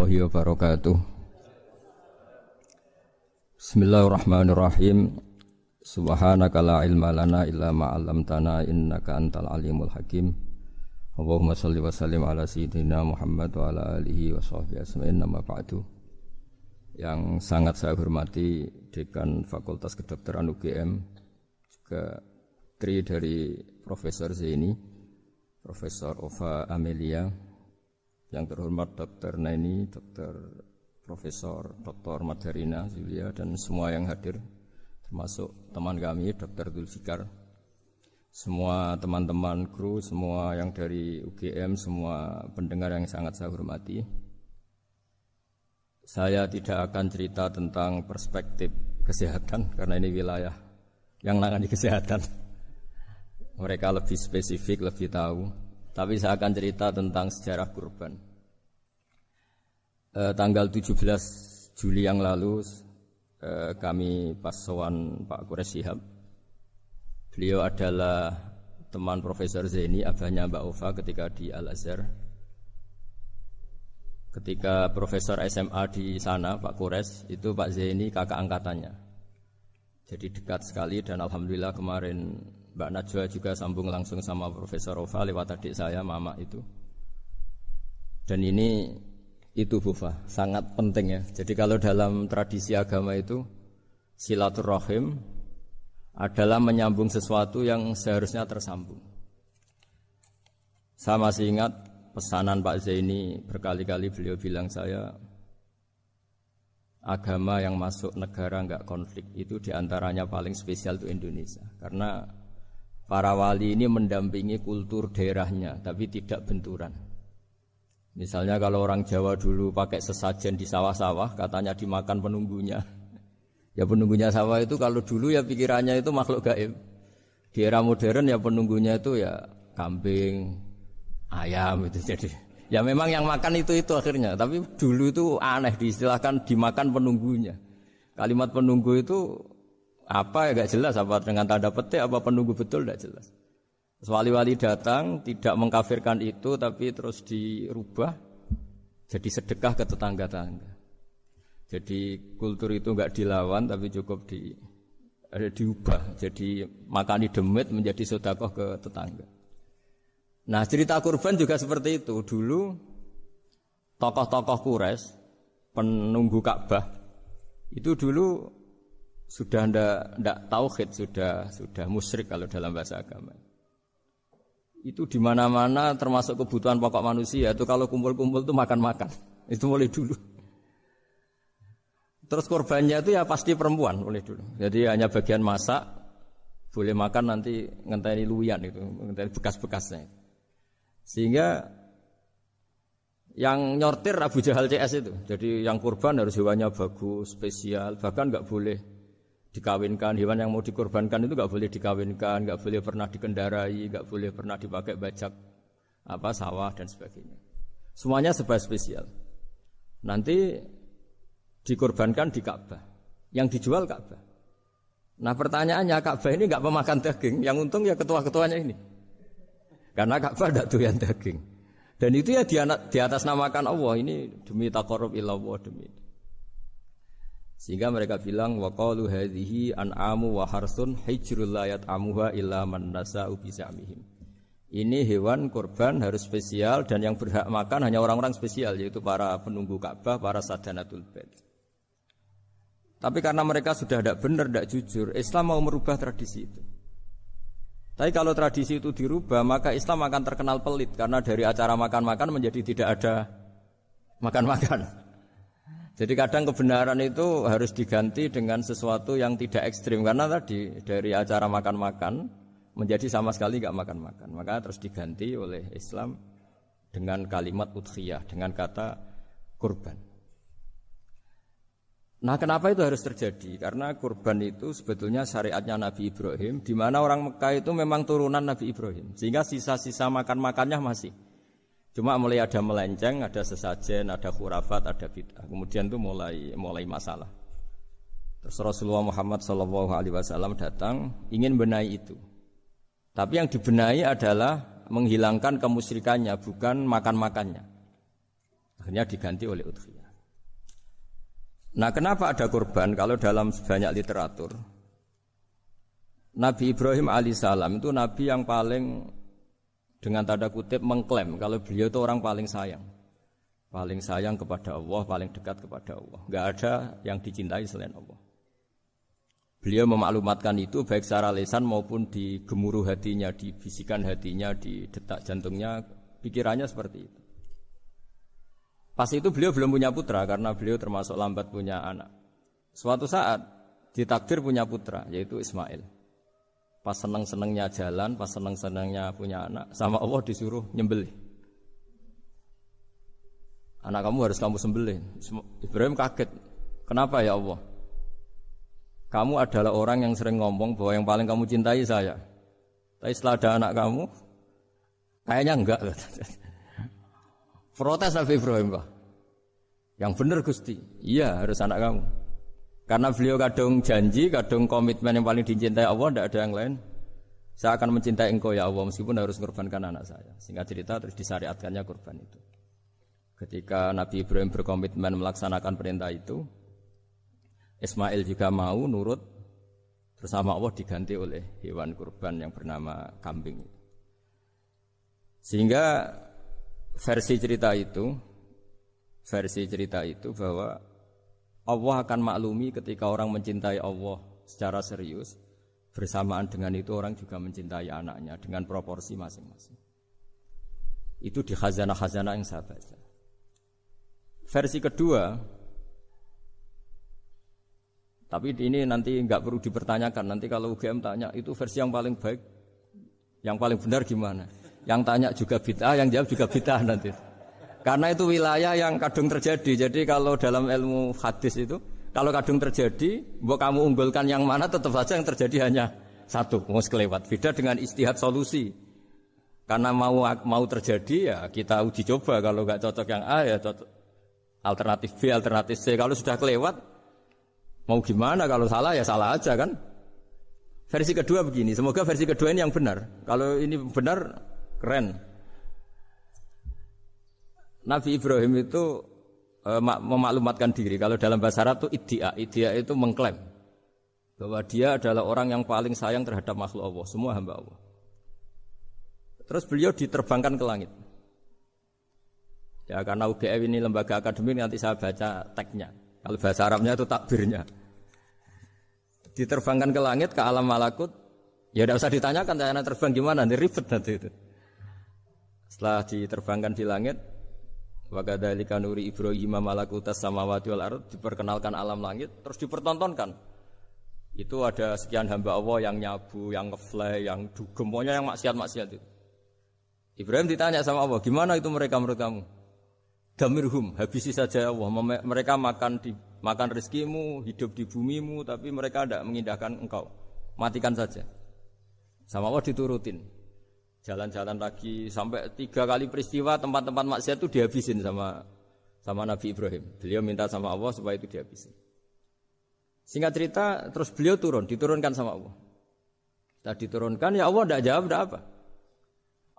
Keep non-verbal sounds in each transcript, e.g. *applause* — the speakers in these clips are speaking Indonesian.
warahmatullahi wabarakatuh. Bismillahirrahmanirrahim. Subhanaka la ilma lana illa ma 'allamtana innaka antal alimul hakim. Allahumma shalli wa sallim ala sayyidina Muhammad wa ala alihi wa sahbihi asma'in nama ba'du. Yang sangat saya hormati Dekan Fakultas Kedokteran UGM juga tri dari Profesor Zaini, Profesor Ova Amelia, yang terhormat Dr. Naini, Dr. Profesor Dr. Madarina Julia dan semua yang hadir termasuk teman kami Dr. Dulfikar semua teman-teman kru, semua yang dari UGM, semua pendengar yang sangat saya hormati. Saya tidak akan cerita tentang perspektif kesehatan karena ini wilayah yang nangani kesehatan. Mereka lebih spesifik, lebih tahu. Tapi saya akan cerita tentang sejarah kurban. E, tanggal 17 Juli yang lalu e, kami pas sowan Pak Kures Sihab. Beliau adalah teman Profesor Zeni, abahnya Mbak Ova ketika di Al Azhar. Ketika Profesor SMA di sana, Pak Kures, itu Pak Zeni kakak angkatannya. Jadi dekat sekali dan Alhamdulillah kemarin Mbak Najwa juga sambung langsung sama Profesor Ova lewat adik saya, Mama itu. Dan ini itu Bufa, sangat penting ya. Jadi kalau dalam tradisi agama itu silaturahim adalah menyambung sesuatu yang seharusnya tersambung. Saya masih ingat pesanan Pak Zaini berkali-kali beliau bilang saya agama yang masuk negara nggak konflik itu di antaranya paling spesial itu Indonesia karena Para wali ini mendampingi kultur daerahnya, tapi tidak benturan. Misalnya kalau orang Jawa dulu pakai sesajen di sawah-sawah, katanya dimakan penunggunya. *laughs* Ya penunggunya sawah itu kalau dulu ya pikirannya itu makhluk gaib. Di era modern ya penunggunya itu ya kambing, ayam itu *laughs* jadi. Ya memang yang makan itu itu akhirnya, tapi dulu itu aneh diistilahkan dimakan penunggunya. Kalimat penunggu itu apa ya gak jelas apa dengan tanda petik apa penunggu betul tidak jelas. Wali-wali datang tidak mengkafirkan itu tapi terus dirubah jadi sedekah ke tetangga-tangga. Jadi kultur itu nggak dilawan tapi cukup di ada diubah jadi makani demit menjadi sodakoh ke tetangga. Nah cerita kurban juga seperti itu dulu tokoh-tokoh kures penunggu Ka'bah itu dulu sudah ndak ndak tauhid sudah sudah musyrik kalau dalam bahasa agama. Itu di mana-mana termasuk kebutuhan pokok manusia itu kalau kumpul-kumpul itu makan-makan. Itu mulai dulu. Terus korbannya itu ya pasti perempuan mulai dulu. Jadi hanya bagian masak boleh makan nanti ngenteni luyan itu, ngenteni bekas-bekasnya. Sehingga yang nyortir Abu Jahal CS itu. Jadi yang kurban harus hewannya bagus, spesial, bahkan nggak boleh dikawinkan hewan yang mau dikorbankan itu nggak boleh dikawinkan nggak boleh pernah dikendarai nggak boleh pernah dipakai bajak apa sawah dan sebagainya. Semuanya sebab spesial. Nanti dikorbankan di Ka'bah. Yang dijual Ka'bah. Nah pertanyaannya Ka'bah ini nggak pemakan daging. Yang untung ya ketua-ketuanya ini. Karena Ka'bah tidak doyan daging. Dan itu ya di atas namakan Allah. Ini demi takorup ilallah demi sehingga mereka bilang wa qalu hadhihi an'amu wa harsun hijrul layat amuha illa man nasa'u bisamihim. Ini hewan kurban harus spesial dan yang berhak makan hanya orang-orang spesial yaitu para penunggu Ka'bah, para sadanatul bait. Tapi karena mereka sudah tidak benar, tidak jujur, Islam mau merubah tradisi itu. Tapi kalau tradisi itu dirubah, maka Islam akan terkenal pelit karena dari acara makan-makan menjadi tidak ada makan-makan. Jadi kadang kebenaran itu harus diganti dengan sesuatu yang tidak ekstrim karena tadi dari acara makan-makan menjadi sama sekali nggak makan-makan. Maka terus diganti oleh Islam dengan kalimat udhiyah dengan kata kurban. Nah, kenapa itu harus terjadi? Karena kurban itu sebetulnya syariatnya Nabi Ibrahim, di mana orang Mekah itu memang turunan Nabi Ibrahim, sehingga sisa-sisa makan-makannya masih. Cuma mulai ada melenceng, ada sesajen, ada khurafat, ada bid'ah. Kemudian itu mulai mulai masalah. Terus Rasulullah Muhammad Shallallahu Alaihi Wasallam datang ingin benahi itu. Tapi yang dibenahi adalah menghilangkan kemusyrikannya, bukan makan-makannya. Akhirnya diganti oleh udhiyah. Nah, kenapa ada kurban kalau dalam banyak literatur? Nabi Ibrahim alaihissalam itu nabi yang paling dengan tanda kutip mengklaim kalau beliau itu orang paling sayang. Paling sayang kepada Allah, paling dekat kepada Allah. Enggak ada yang dicintai selain Allah. Beliau memaklumatkan itu baik secara lesan maupun di gemuruh hatinya, di bisikan hatinya, di detak jantungnya, pikirannya seperti itu. Pas itu beliau belum punya putra karena beliau termasuk lambat punya anak. Suatu saat ditakdir punya putra yaitu Ismail. Pas seneng-senengnya jalan, pas seneng-senengnya punya anak, sama Allah disuruh nyembelih. Anak kamu harus kamu sembelih. Ibrahim kaget. Kenapa ya Allah? Kamu adalah orang yang sering ngomong bahwa yang paling kamu cintai saya. Tapi setelah ada anak kamu, kayaknya enggak. *laughs* Protes Nabi Ibrahim, Pak. Yang benar Gusti. Iya, harus anak kamu. Karena beliau kadung janji, kadung komitmen yang paling dicintai Allah, tidak ada yang lain. Saya akan mencintai engkau ya Allah, meskipun harus mengorbankan anak saya. Singkat cerita, terus disyariatkannya korban itu. Ketika Nabi Ibrahim berkomitmen melaksanakan perintah itu, Ismail juga mau nurut, bersama Allah diganti oleh hewan kurban yang bernama kambing. Sehingga versi cerita itu versi cerita itu bahwa Allah akan maklumi ketika orang mencintai Allah secara serius bersamaan dengan itu orang juga mencintai anaknya dengan proporsi masing-masing. Itu di khazanah-khazanah yang saya baca. Versi kedua, tapi ini nanti nggak perlu dipertanyakan. Nanti kalau UGM tanya itu versi yang paling baik, yang paling benar gimana? Yang tanya juga bid'ah, yang jawab juga bid'ah nanti. Karena itu wilayah yang kadung terjadi. Jadi kalau dalam ilmu hadis itu, kalau kadung terjadi, buat kamu unggulkan yang mana, tetap saja yang terjadi hanya satu, mau kelewat. Beda dengan istihad solusi. Karena mau mau terjadi ya kita uji coba. Kalau nggak cocok yang A ya cocok alternatif B, alternatif C. Kalau sudah kelewat, mau gimana? Kalau salah ya salah aja kan. Versi kedua begini, semoga versi kedua ini yang benar. Kalau ini benar, Keren. Nabi Ibrahim itu e, memaklumatkan diri. Kalau dalam bahasa Arab itu idia. Idia itu mengklaim bahwa dia adalah orang yang paling sayang terhadap makhluk Allah, semua hamba Allah. Terus beliau diterbangkan ke langit. Ya karena UGM ini lembaga akademik nanti saya baca teksnya. Kalau bahasa Arabnya itu takbirnya. Diterbangkan ke langit ke alam malakut. Ya tidak usah ditanyakan saya terbang gimana, ini ribet nanti itu. Setelah diterbangkan di langit, wakadhalika nuri Ibrahim malakutas samawati wal ard diperkenalkan alam langit terus dipertontonkan. Itu ada sekian hamba Allah yang nyabu, yang ngefly, yang dugem, pokoknya yang maksiat-maksiat itu. Ibrahim ditanya sama Allah, gimana itu mereka menurut kamu? Damirhum, habisi saja Allah. Mereka makan di makan rezekimu, hidup di bumimu, tapi mereka tidak mengindahkan engkau. Matikan saja. Sama Allah diturutin. Jalan-jalan lagi sampai tiga kali peristiwa tempat-tempat maksiat itu dihabisin sama sama Nabi Ibrahim. Beliau minta sama Allah supaya itu dihabisin. Singkat cerita, terus beliau turun, diturunkan sama Allah. Setelah diturunkan, ya Allah tidak jawab, tidak apa.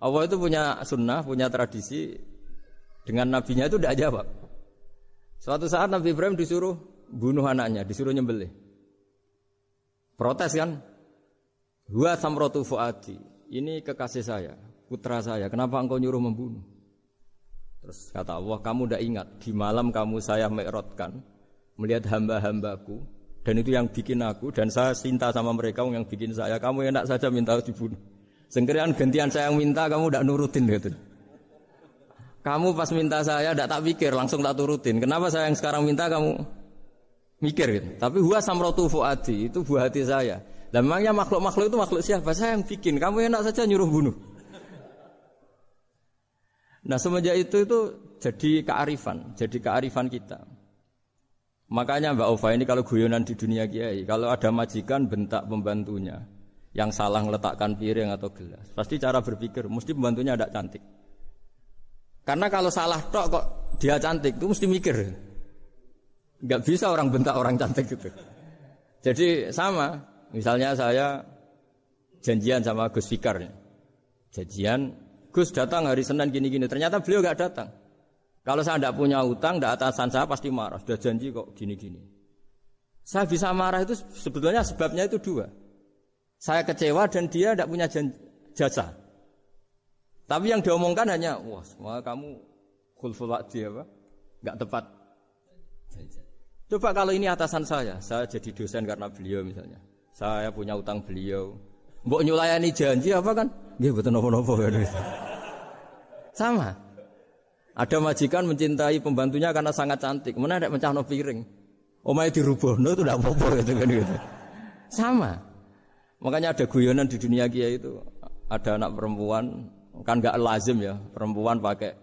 Allah itu punya sunnah, punya tradisi, dengan nabinya itu tidak jawab. Suatu saat Nabi Ibrahim disuruh bunuh anaknya, disuruh nyembelih. Protes kan? Huwa samrotu fuadi ini kekasih saya, putra saya, kenapa engkau nyuruh membunuh? Terus kata Allah, kamu tidak ingat, di malam kamu saya merotkan, melihat hamba-hambaku, dan itu yang bikin aku, dan saya cinta sama mereka yang bikin saya, kamu enak saja minta dibunuh. Sengkirian gantian saya yang minta, kamu tidak nurutin gitu. Kamu pas minta saya tidak tak pikir, langsung tak turutin. Kenapa saya yang sekarang minta kamu mikir gitu. Tapi huwa samrotu fuadi, itu buah hati saya. Dan memangnya makhluk-makhluk itu makhluk siapa? Saya yang bikin. Kamu enak saja nyuruh bunuh. Nah semenjak itu itu jadi kearifan, jadi kearifan kita. Makanya Mbak Ova ini kalau guyonan di dunia kiai, kalau ada majikan bentak pembantunya yang salah meletakkan piring atau gelas, pasti cara berpikir mesti pembantunya ada cantik. Karena kalau salah tok kok dia cantik itu mesti mikir. Gak bisa orang bentak orang cantik gitu. Jadi sama, Misalnya saya janjian sama Gus Fikar. Janjian, Gus datang hari Senin gini-gini. Ternyata beliau gak datang. Kalau saya tidak punya utang, tidak atasan saya pasti marah. Sudah janji kok gini-gini. Saya bisa marah itu sebetulnya sebabnya itu dua. Saya kecewa dan dia tidak punya jasa. Tapi yang diomongkan hanya, wah, semua kamu khulful wa'di apa? Enggak tepat. Coba kalau ini atasan saya, saya jadi dosen karena beliau misalnya. Saya punya utang beliau. Mbok nyulayani janji apa kan? Nggih betul nopo-nopo *laughs* Sama. Ada majikan mencintai pembantunya karena sangat cantik. Mana ada no piring. Omai no itu tidak apa-apa *laughs* gitu kan gitu. Sama. Makanya ada guyonan di dunia kia itu. Ada anak perempuan kan nggak lazim ya perempuan pakai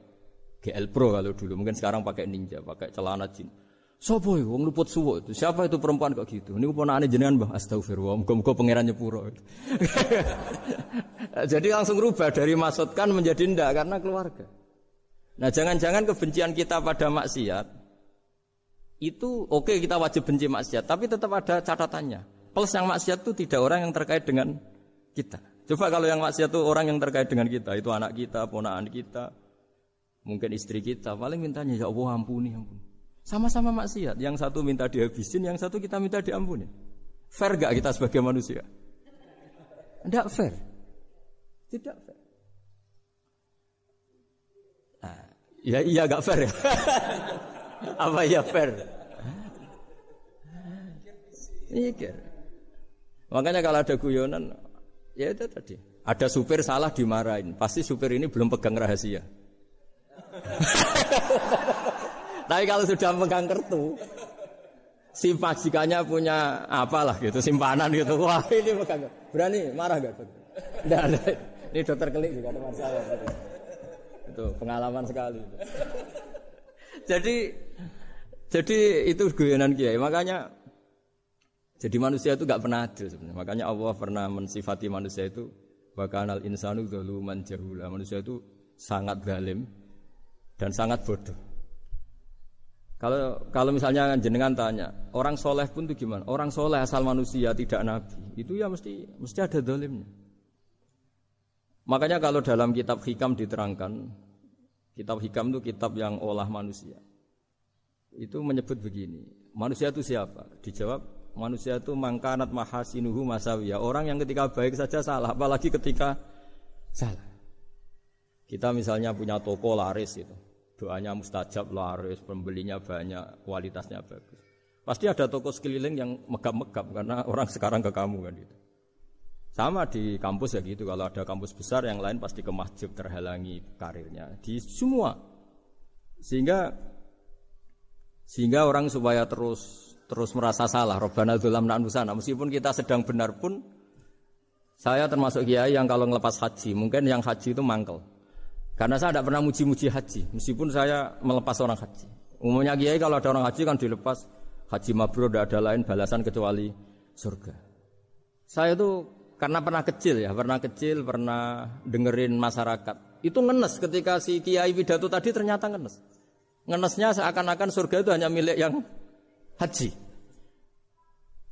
GL Pro kalau dulu mungkin sekarang pakai Ninja pakai celana jin Sopo wong luput suwo itu. Siapa itu perempuan kok gitu? Ini ponakane jenengan Mbah. Astagfirullah. Muga-muga pangeran nyepuro. *laughs* Jadi langsung rubah dari maksudkan menjadi ndak karena keluarga. Nah, jangan-jangan kebencian kita pada maksiat itu oke okay, kita wajib benci maksiat, tapi tetap ada catatannya. Plus yang maksiat itu tidak orang yang terkait dengan kita. Coba kalau yang maksiat itu orang yang terkait dengan kita, itu anak kita, ponakan kita, mungkin istri kita, paling mintanya ya Allah ampuni, ampuni. Sama-sama maksiat. Yang satu minta dihabisin, yang satu kita minta diampuni. Fair gak kita sebagai manusia? Tidak fair. Tidak fair. Nah, ya iya gak fair ya. *laughs* Apa ya fair? Mikir. Makanya kalau ada guyonan, ya itu tadi. Ada supir salah dimarahin. Pasti supir ini belum pegang rahasia. *laughs* Tapi kalau sudah pegang kartu, si majikannya punya apalah gitu, simpanan gitu. Wah ini pegang. Berani marah gak? Tidak. Ini dokter kelik juga teman saya. Itu pengalaman sekali. jadi jadi itu guyonan kiai. Makanya jadi manusia itu gak pernah adil sebenarnya. Makanya Allah pernah mensifati manusia itu bakanal insanu zaluman jahula. Manusia itu sangat zalim dan sangat bodoh. Kalau kalau misalnya jenengan tanya, orang soleh pun itu gimana? Orang soleh asal manusia tidak nabi, itu ya mesti mesti ada dolimnya. Makanya kalau dalam kitab hikam diterangkan, kitab hikam itu kitab yang olah manusia. Itu menyebut begini, manusia itu siapa? Dijawab, manusia itu mangkanat mahasinuhu masawiya. Orang yang ketika baik saja salah, apalagi ketika salah. Kita misalnya punya toko laris itu doanya mustajab laris, pembelinya banyak, kualitasnya bagus. Pasti ada toko sekeliling yang megap-megap karena orang sekarang ke kamu kan gitu. Sama di kampus ya gitu, kalau ada kampus besar yang lain pasti ke masjid terhalangi karirnya. Di semua. Sehingga sehingga orang supaya terus terus merasa salah, Robbana dzulam nusana. Meskipun kita sedang benar pun saya termasuk kiai yang kalau ngelepas haji, mungkin yang haji itu mangkel. Karena saya tidak pernah muji-muji haji, meskipun saya melepas orang haji. Umumnya kiai kalau ada orang haji kan dilepas haji mabrur tidak ada lain balasan kecuali surga. Saya itu karena pernah kecil ya, pernah kecil, pernah dengerin masyarakat. Itu ngenes ketika si kiai pidato tadi ternyata ngenes. Ngenesnya seakan-akan surga itu hanya milik yang haji.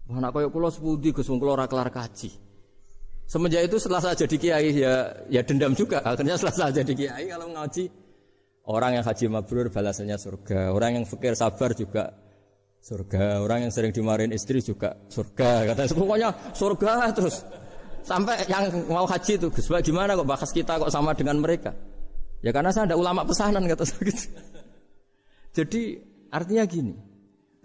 Wah, nak koyo kula sepudi Gus kelar kaji. Semenjak itu setelah saya jadi kiai ya ya dendam juga. Akhirnya setelah saya jadi kiai kalau ngaji orang yang haji mabrur balasannya surga, orang yang fikir sabar juga surga, orang yang sering dimarahin istri juga surga. Katanya pokoknya surga terus. Sampai yang mau haji itu Gus gimana kok bahas kita kok sama dengan mereka? Ya karena saya ada ulama pesanan kata gitu. Jadi artinya gini,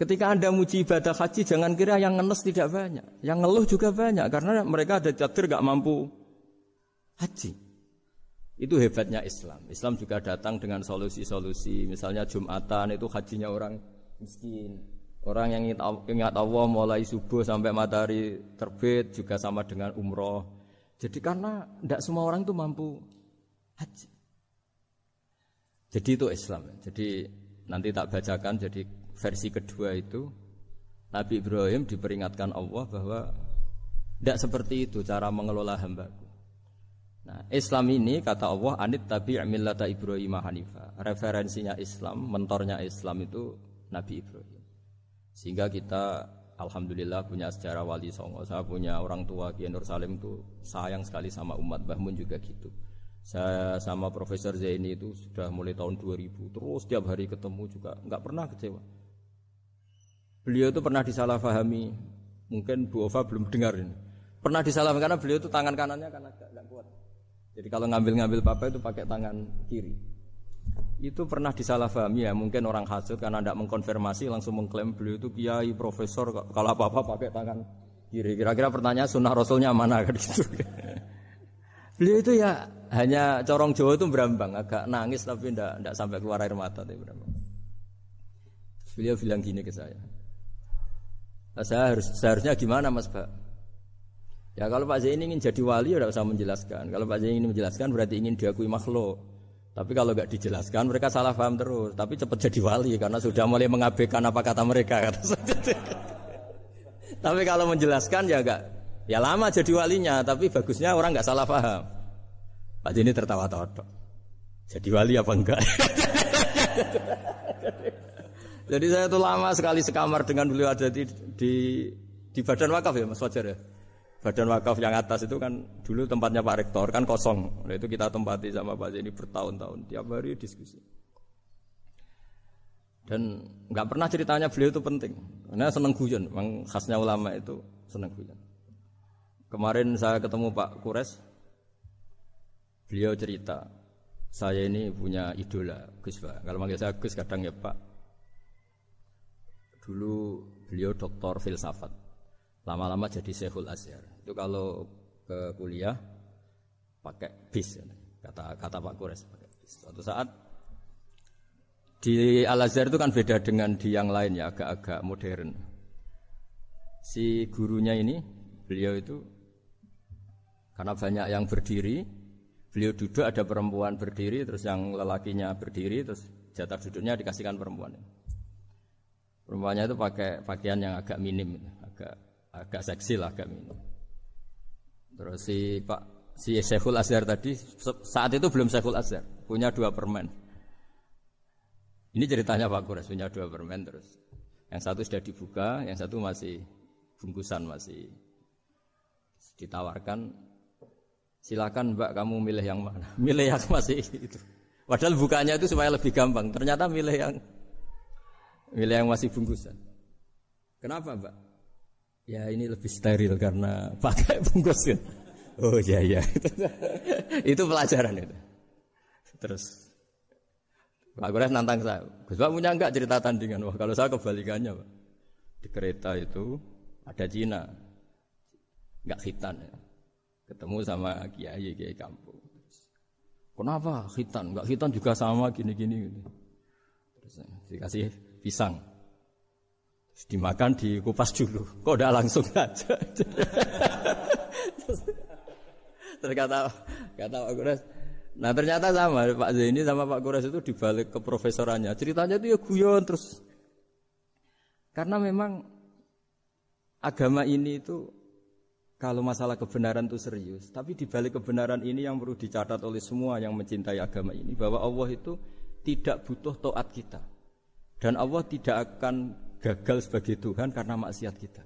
Ketika Anda muji ibadah haji, jangan kira yang ngenes tidak banyak. Yang ngeluh juga banyak, karena mereka ada takdir gak mampu haji. Itu hebatnya Islam. Islam juga datang dengan solusi-solusi. Misalnya Jumatan itu hajinya orang miskin. Orang yang ingat Allah mulai subuh sampai matahari terbit juga sama dengan umroh. Jadi karena tidak semua orang itu mampu haji. Jadi itu Islam. Jadi nanti tak bacakan. Jadi versi kedua itu Nabi Ibrahim diperingatkan Allah bahwa tidak seperti itu cara mengelola hambaku. Nah, Islam ini kata Allah anit tabi millata Ibrahim Hanifah. Referensinya Islam, mentornya Islam itu Nabi Ibrahim. Sehingga kita alhamdulillah punya sejarah wali songo. Saya punya orang tua Kiai Nur Salim itu sayang sekali sama umat Bahmun juga gitu. Saya sama Profesor Zaini itu sudah mulai tahun 2000 terus setiap hari ketemu juga nggak pernah kecewa. Beliau itu pernah disalahpahami, mungkin Bu Ova belum dengar ini. Pernah disalahpahami karena beliau itu tangan kanannya karena nggak kuat. Jadi kalau ngambil-ngambil papa itu pakai tangan kiri. Itu pernah disalahpahami ya, mungkin orang hasut karena tidak mengkonfirmasi langsung mengklaim beliau itu kiai, profesor, kalau apa-apa pakai tangan kiri. Kira-kira pertanyaan sunnah rasulnya mana kan *laughs* gitu. beliau itu ya hanya corong Jawa itu berambang, agak nangis tapi tidak tidak sampai keluar air mata tapi berambang. Beliau bilang gini ke saya, saya harus seharusnya gimana Mas Pak? Ya kalau Pak Zain ingin jadi wali ya usah menjelaskan. Kalau Pak Zain ingin menjelaskan berarti ingin diakui makhluk. Tapi kalau nggak dijelaskan mereka salah paham terus. Tapi cepat jadi wali karena sudah mulai mengabaikan apa kata mereka. *laughs* tapi kalau menjelaskan ya enggak. Ya lama jadi walinya, tapi bagusnya orang nggak salah paham. Pak Zain tertawa-tawa. Jadi wali apa enggak? *laughs* Jadi saya tuh lama sekali sekamar dengan beliau ada di, di di badan wakaf ya Mas Fajar ya. Badan wakaf yang atas itu kan dulu tempatnya Pak Rektor kan kosong. Nah, itu kita tempati sama Pak ini bertahun-tahun tiap hari diskusi. Dan nggak pernah ceritanya beliau itu penting. Karena seneng guyon, memang khasnya ulama itu seneng guyon. Kemarin saya ketemu Pak Kures, beliau cerita, saya ini punya idola Gus. Kalau manggil saya Gus kadang ya Pak, Dulu beliau doktor filsafat. Lama-lama jadi Syekhul Azhar. Itu kalau ke kuliah pakai bis kata kata Pak Kures pakai bis. Suatu saat di Al Azhar itu kan beda dengan di yang lain ya agak-agak modern. Si gurunya ini beliau itu karena banyak yang berdiri, beliau duduk ada perempuan berdiri terus yang lelakinya berdiri terus jatah duduknya dikasihkan perempuan. Perempuannya itu pakai pakaian yang agak minim, agak agak seksi lah, agak minim. Terus si Pak si Syekhul Azhar tadi saat itu belum Syekhul Azhar, punya dua permen. Ini ceritanya Pak Kures punya dua permen terus. Yang satu sudah dibuka, yang satu masih bungkusan masih ditawarkan. Silakan Mbak kamu milih yang mana? *laughs* Milih yang masih itu. Padahal bukanya itu supaya lebih gampang. Ternyata milih yang Milih yang masih bungkusan. Kenapa, Mbak? Ya ini lebih steril karena *laughs* pakai bungkus kan. Oh iya iya. *laughs* itu pelajaran itu. Terus Pak Gores nantang saya. Gus Pak punya enggak cerita tandingan? Wah kalau saya kebalikannya Pak. Di kereta itu ada Cina. Enggak khitan ya. Ketemu sama kiai kiai kampung. Kenapa khitan? Enggak khitan juga sama gini-gini. Terus dikasih pisang. Terus dimakan dikupas dulu. Kok udah langsung aja. Terus kata kata Pak Kures, nah ternyata sama Pak Zaini sama Pak Kures itu dibalik ke profesorannya. Ceritanya itu ya guyon terus. Karena memang agama ini itu kalau masalah kebenaran itu serius, tapi dibalik kebenaran ini yang perlu dicatat oleh semua yang mencintai agama ini bahwa Allah itu tidak butuh toat kita. Dan Allah tidak akan gagal sebagai Tuhan karena maksiat kita.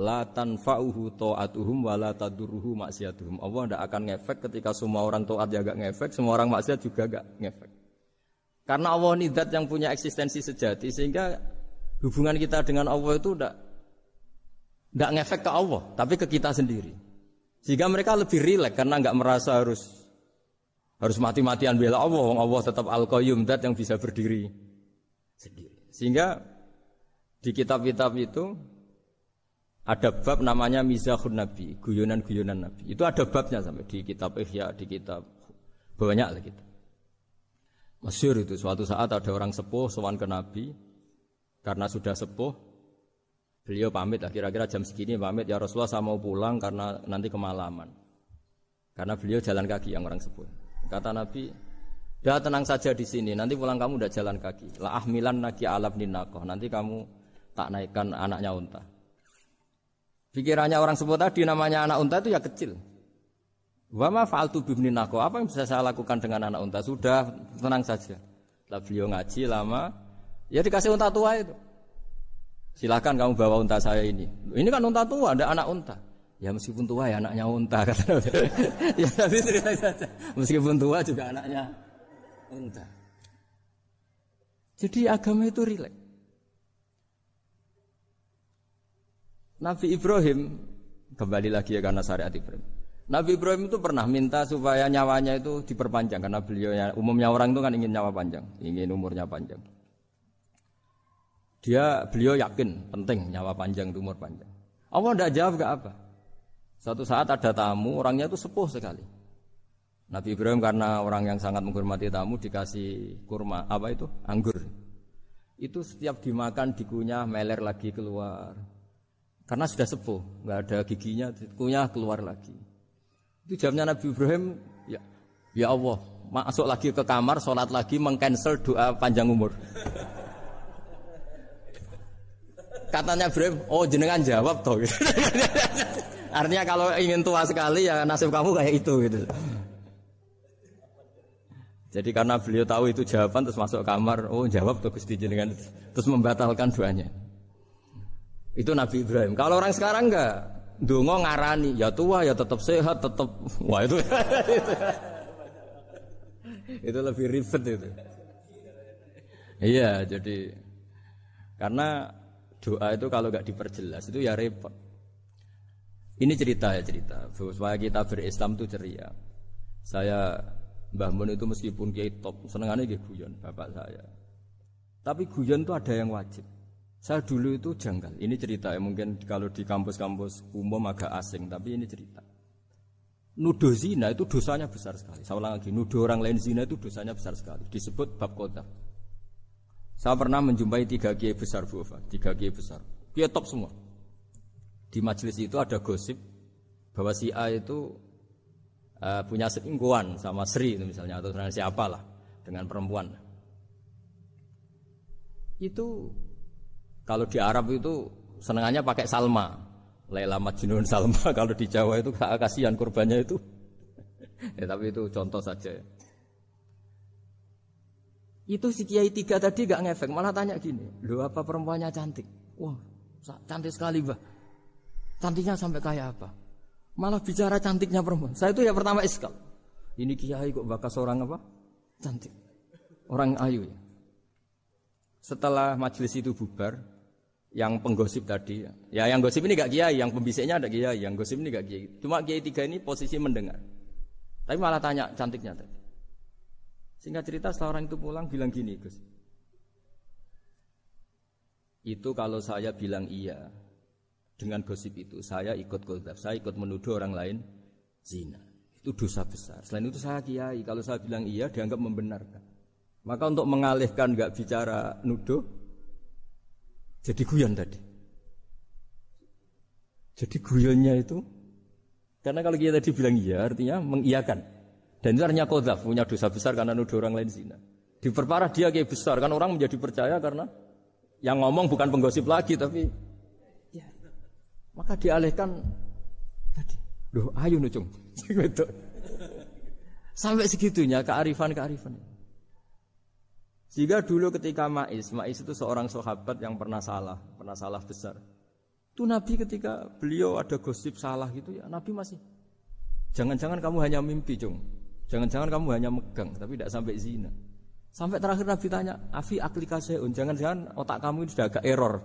La tanfa'uhu ta'atuhum wa la tadurruhu maksiatuhum. Allah tidak akan ngefek ketika semua orang taat ya gak ngefek, semua orang maksiat juga gak ngefek. Karena Allah nidat yang punya eksistensi sejati sehingga hubungan kita dengan Allah itu tidak tidak ngefek ke Allah, tapi ke kita sendiri. Sehingga mereka lebih rileks karena nggak merasa harus harus mati-matian bela Allah. Allah tetap al-qayyum, dat yang bisa berdiri. Sehingga di kitab-kitab itu ada bab namanya Mizahun Nabi, guyonan-guyonan Nabi. Itu ada babnya sampai di kitab Ihya, di kitab banyak lah gitu. Masyur itu suatu saat ada orang sepuh sowan ke Nabi karena sudah sepuh beliau pamit lah kira-kira jam segini pamit ya Rasulullah saya mau pulang karena nanti kemalaman karena beliau jalan kaki yang orang sepuh kata Nabi Dah tenang saja di sini. Nanti pulang kamu udah jalan kaki. La ahmilan naki alab ninakoh. Nanti kamu tak naikkan anaknya unta. Pikirannya orang sebut tadi namanya anak unta itu ya kecil. Wa ma fa'altu bibninako. Apa yang bisa saya lakukan dengan anak unta? Sudah tenang saja. Setelah beliau ngaji lama, ya dikasih unta tua itu. Silakan kamu bawa unta saya ini. Ini kan unta tua, ada anak unta. Ya meskipun tua ya anaknya unta *laughs* kata Ya tapi saja. Meskipun tua juga anaknya unta. Jadi agama itu rileks. Nabi Ibrahim kembali lagi ya karena syariat Ibrahim. Nabi Ibrahim itu pernah minta supaya nyawanya itu diperpanjang karena beliau umumnya orang itu kan ingin nyawa panjang, ingin umurnya panjang. Dia beliau yakin penting nyawa panjang umur panjang. Allah tidak jawab gak apa. Suatu saat ada tamu, orangnya itu sepuh sekali. Nabi Ibrahim karena orang yang sangat menghormati tamu dikasih kurma apa itu anggur. Itu setiap dimakan dikunyah meler lagi keluar. Karena sudah sepuh, nggak ada giginya, dikunyah keluar lagi. Itu jamnya Nabi Ibrahim, ya, ya Allah, masuk lagi ke kamar, sholat lagi, mengcancel doa panjang umur. Katanya Ibrahim, oh jenengan jawab toh. *laughs* Artinya kalau ingin tua sekali ya nasib kamu kayak itu gitu. Jadi karena beliau tahu itu jawaban terus masuk kamar, oh jawab tuh Gusti jenengan terus membatalkan doanya. Itu Nabi Ibrahim. Kalau orang sekarang enggak, dongo ngarani, ya tua ya tetap sehat, tetap wah itu *laughs* itu lebih ribet itu. Iya, jadi karena doa itu kalau nggak diperjelas itu ya repot. Ini cerita ya cerita. Supaya kita berislam itu ceria. Saya Mbah Mun itu meskipun kiai top, senengannya dia guyon bapak saya. Tapi guyon itu ada yang wajib. Saya dulu itu janggal. Ini cerita ya mungkin kalau di kampus-kampus umum agak asing, tapi ini cerita. Nuduh zina itu dosanya besar sekali. Saya ulang lagi, nuduh orang lain zina itu dosanya besar sekali. Disebut bab kota. Saya pernah menjumpai tiga kiai besar Bu tiga kiai besar. Kiai top semua. Di majelis itu ada gosip bahwa si A itu uh, punya selingkuhan sama Sri itu misalnya atau dengan siapa lah dengan perempuan. Itu kalau di Arab itu senengannya pakai Salma. Laila Majnun Salma *laughs* kalau di Jawa itu kasihan kurbannya itu. *laughs* ya tapi itu contoh saja. Itu si Kiai tiga tadi gak ngefek, malah tanya gini, lo apa perempuannya cantik? Wah, cantik sekali bah. Cantiknya sampai kayak apa? Malah bicara cantiknya perempuan. Saya itu ya pertama iskal. Ini Kiai kok bakas orang apa? Cantik. Orang ayu ya. Setelah majelis itu bubar, yang penggosip tadi, ya yang gosip ini gak kiai, yang pembisiknya ada kiai, yang gosip ini gak kiai. Cuma kiai tiga ini posisi mendengar. Tapi malah tanya cantiknya tadi. Singkat cerita setelah orang itu pulang bilang gini Gus. Itu kalau saya bilang iya dengan gosip itu saya ikut kodab, saya ikut menuduh orang lain zina. Itu dosa besar. Selain itu saya kiai, kalau saya bilang iya dianggap membenarkan. Maka untuk mengalihkan nggak bicara nuduh, jadi guyon tadi. Jadi guyonnya itu, karena kalau kita tadi bilang iya, artinya mengiyakan. Dan itu artinya punya dosa besar karena nuduh orang lain zina. Diperparah dia kayak besar, kan orang menjadi percaya karena yang ngomong bukan penggosip lagi, tapi. Maka dialihkan tadi. Duh, ayo nucung. *laughs* Sampai segitunya kearifan-kearifan. Sehingga dulu ketika Ma'is, Ma'is itu seorang sahabat yang pernah salah, pernah salah besar. Itu Nabi ketika beliau ada gosip salah gitu ya, Nabi masih Jangan-jangan kamu hanya mimpi, Cung. Jangan-jangan kamu hanya megang tapi tidak sampai zina. Sampai terakhir Nabi tanya, Afi aklika seun, jangan-jangan otak kamu sudah agak error.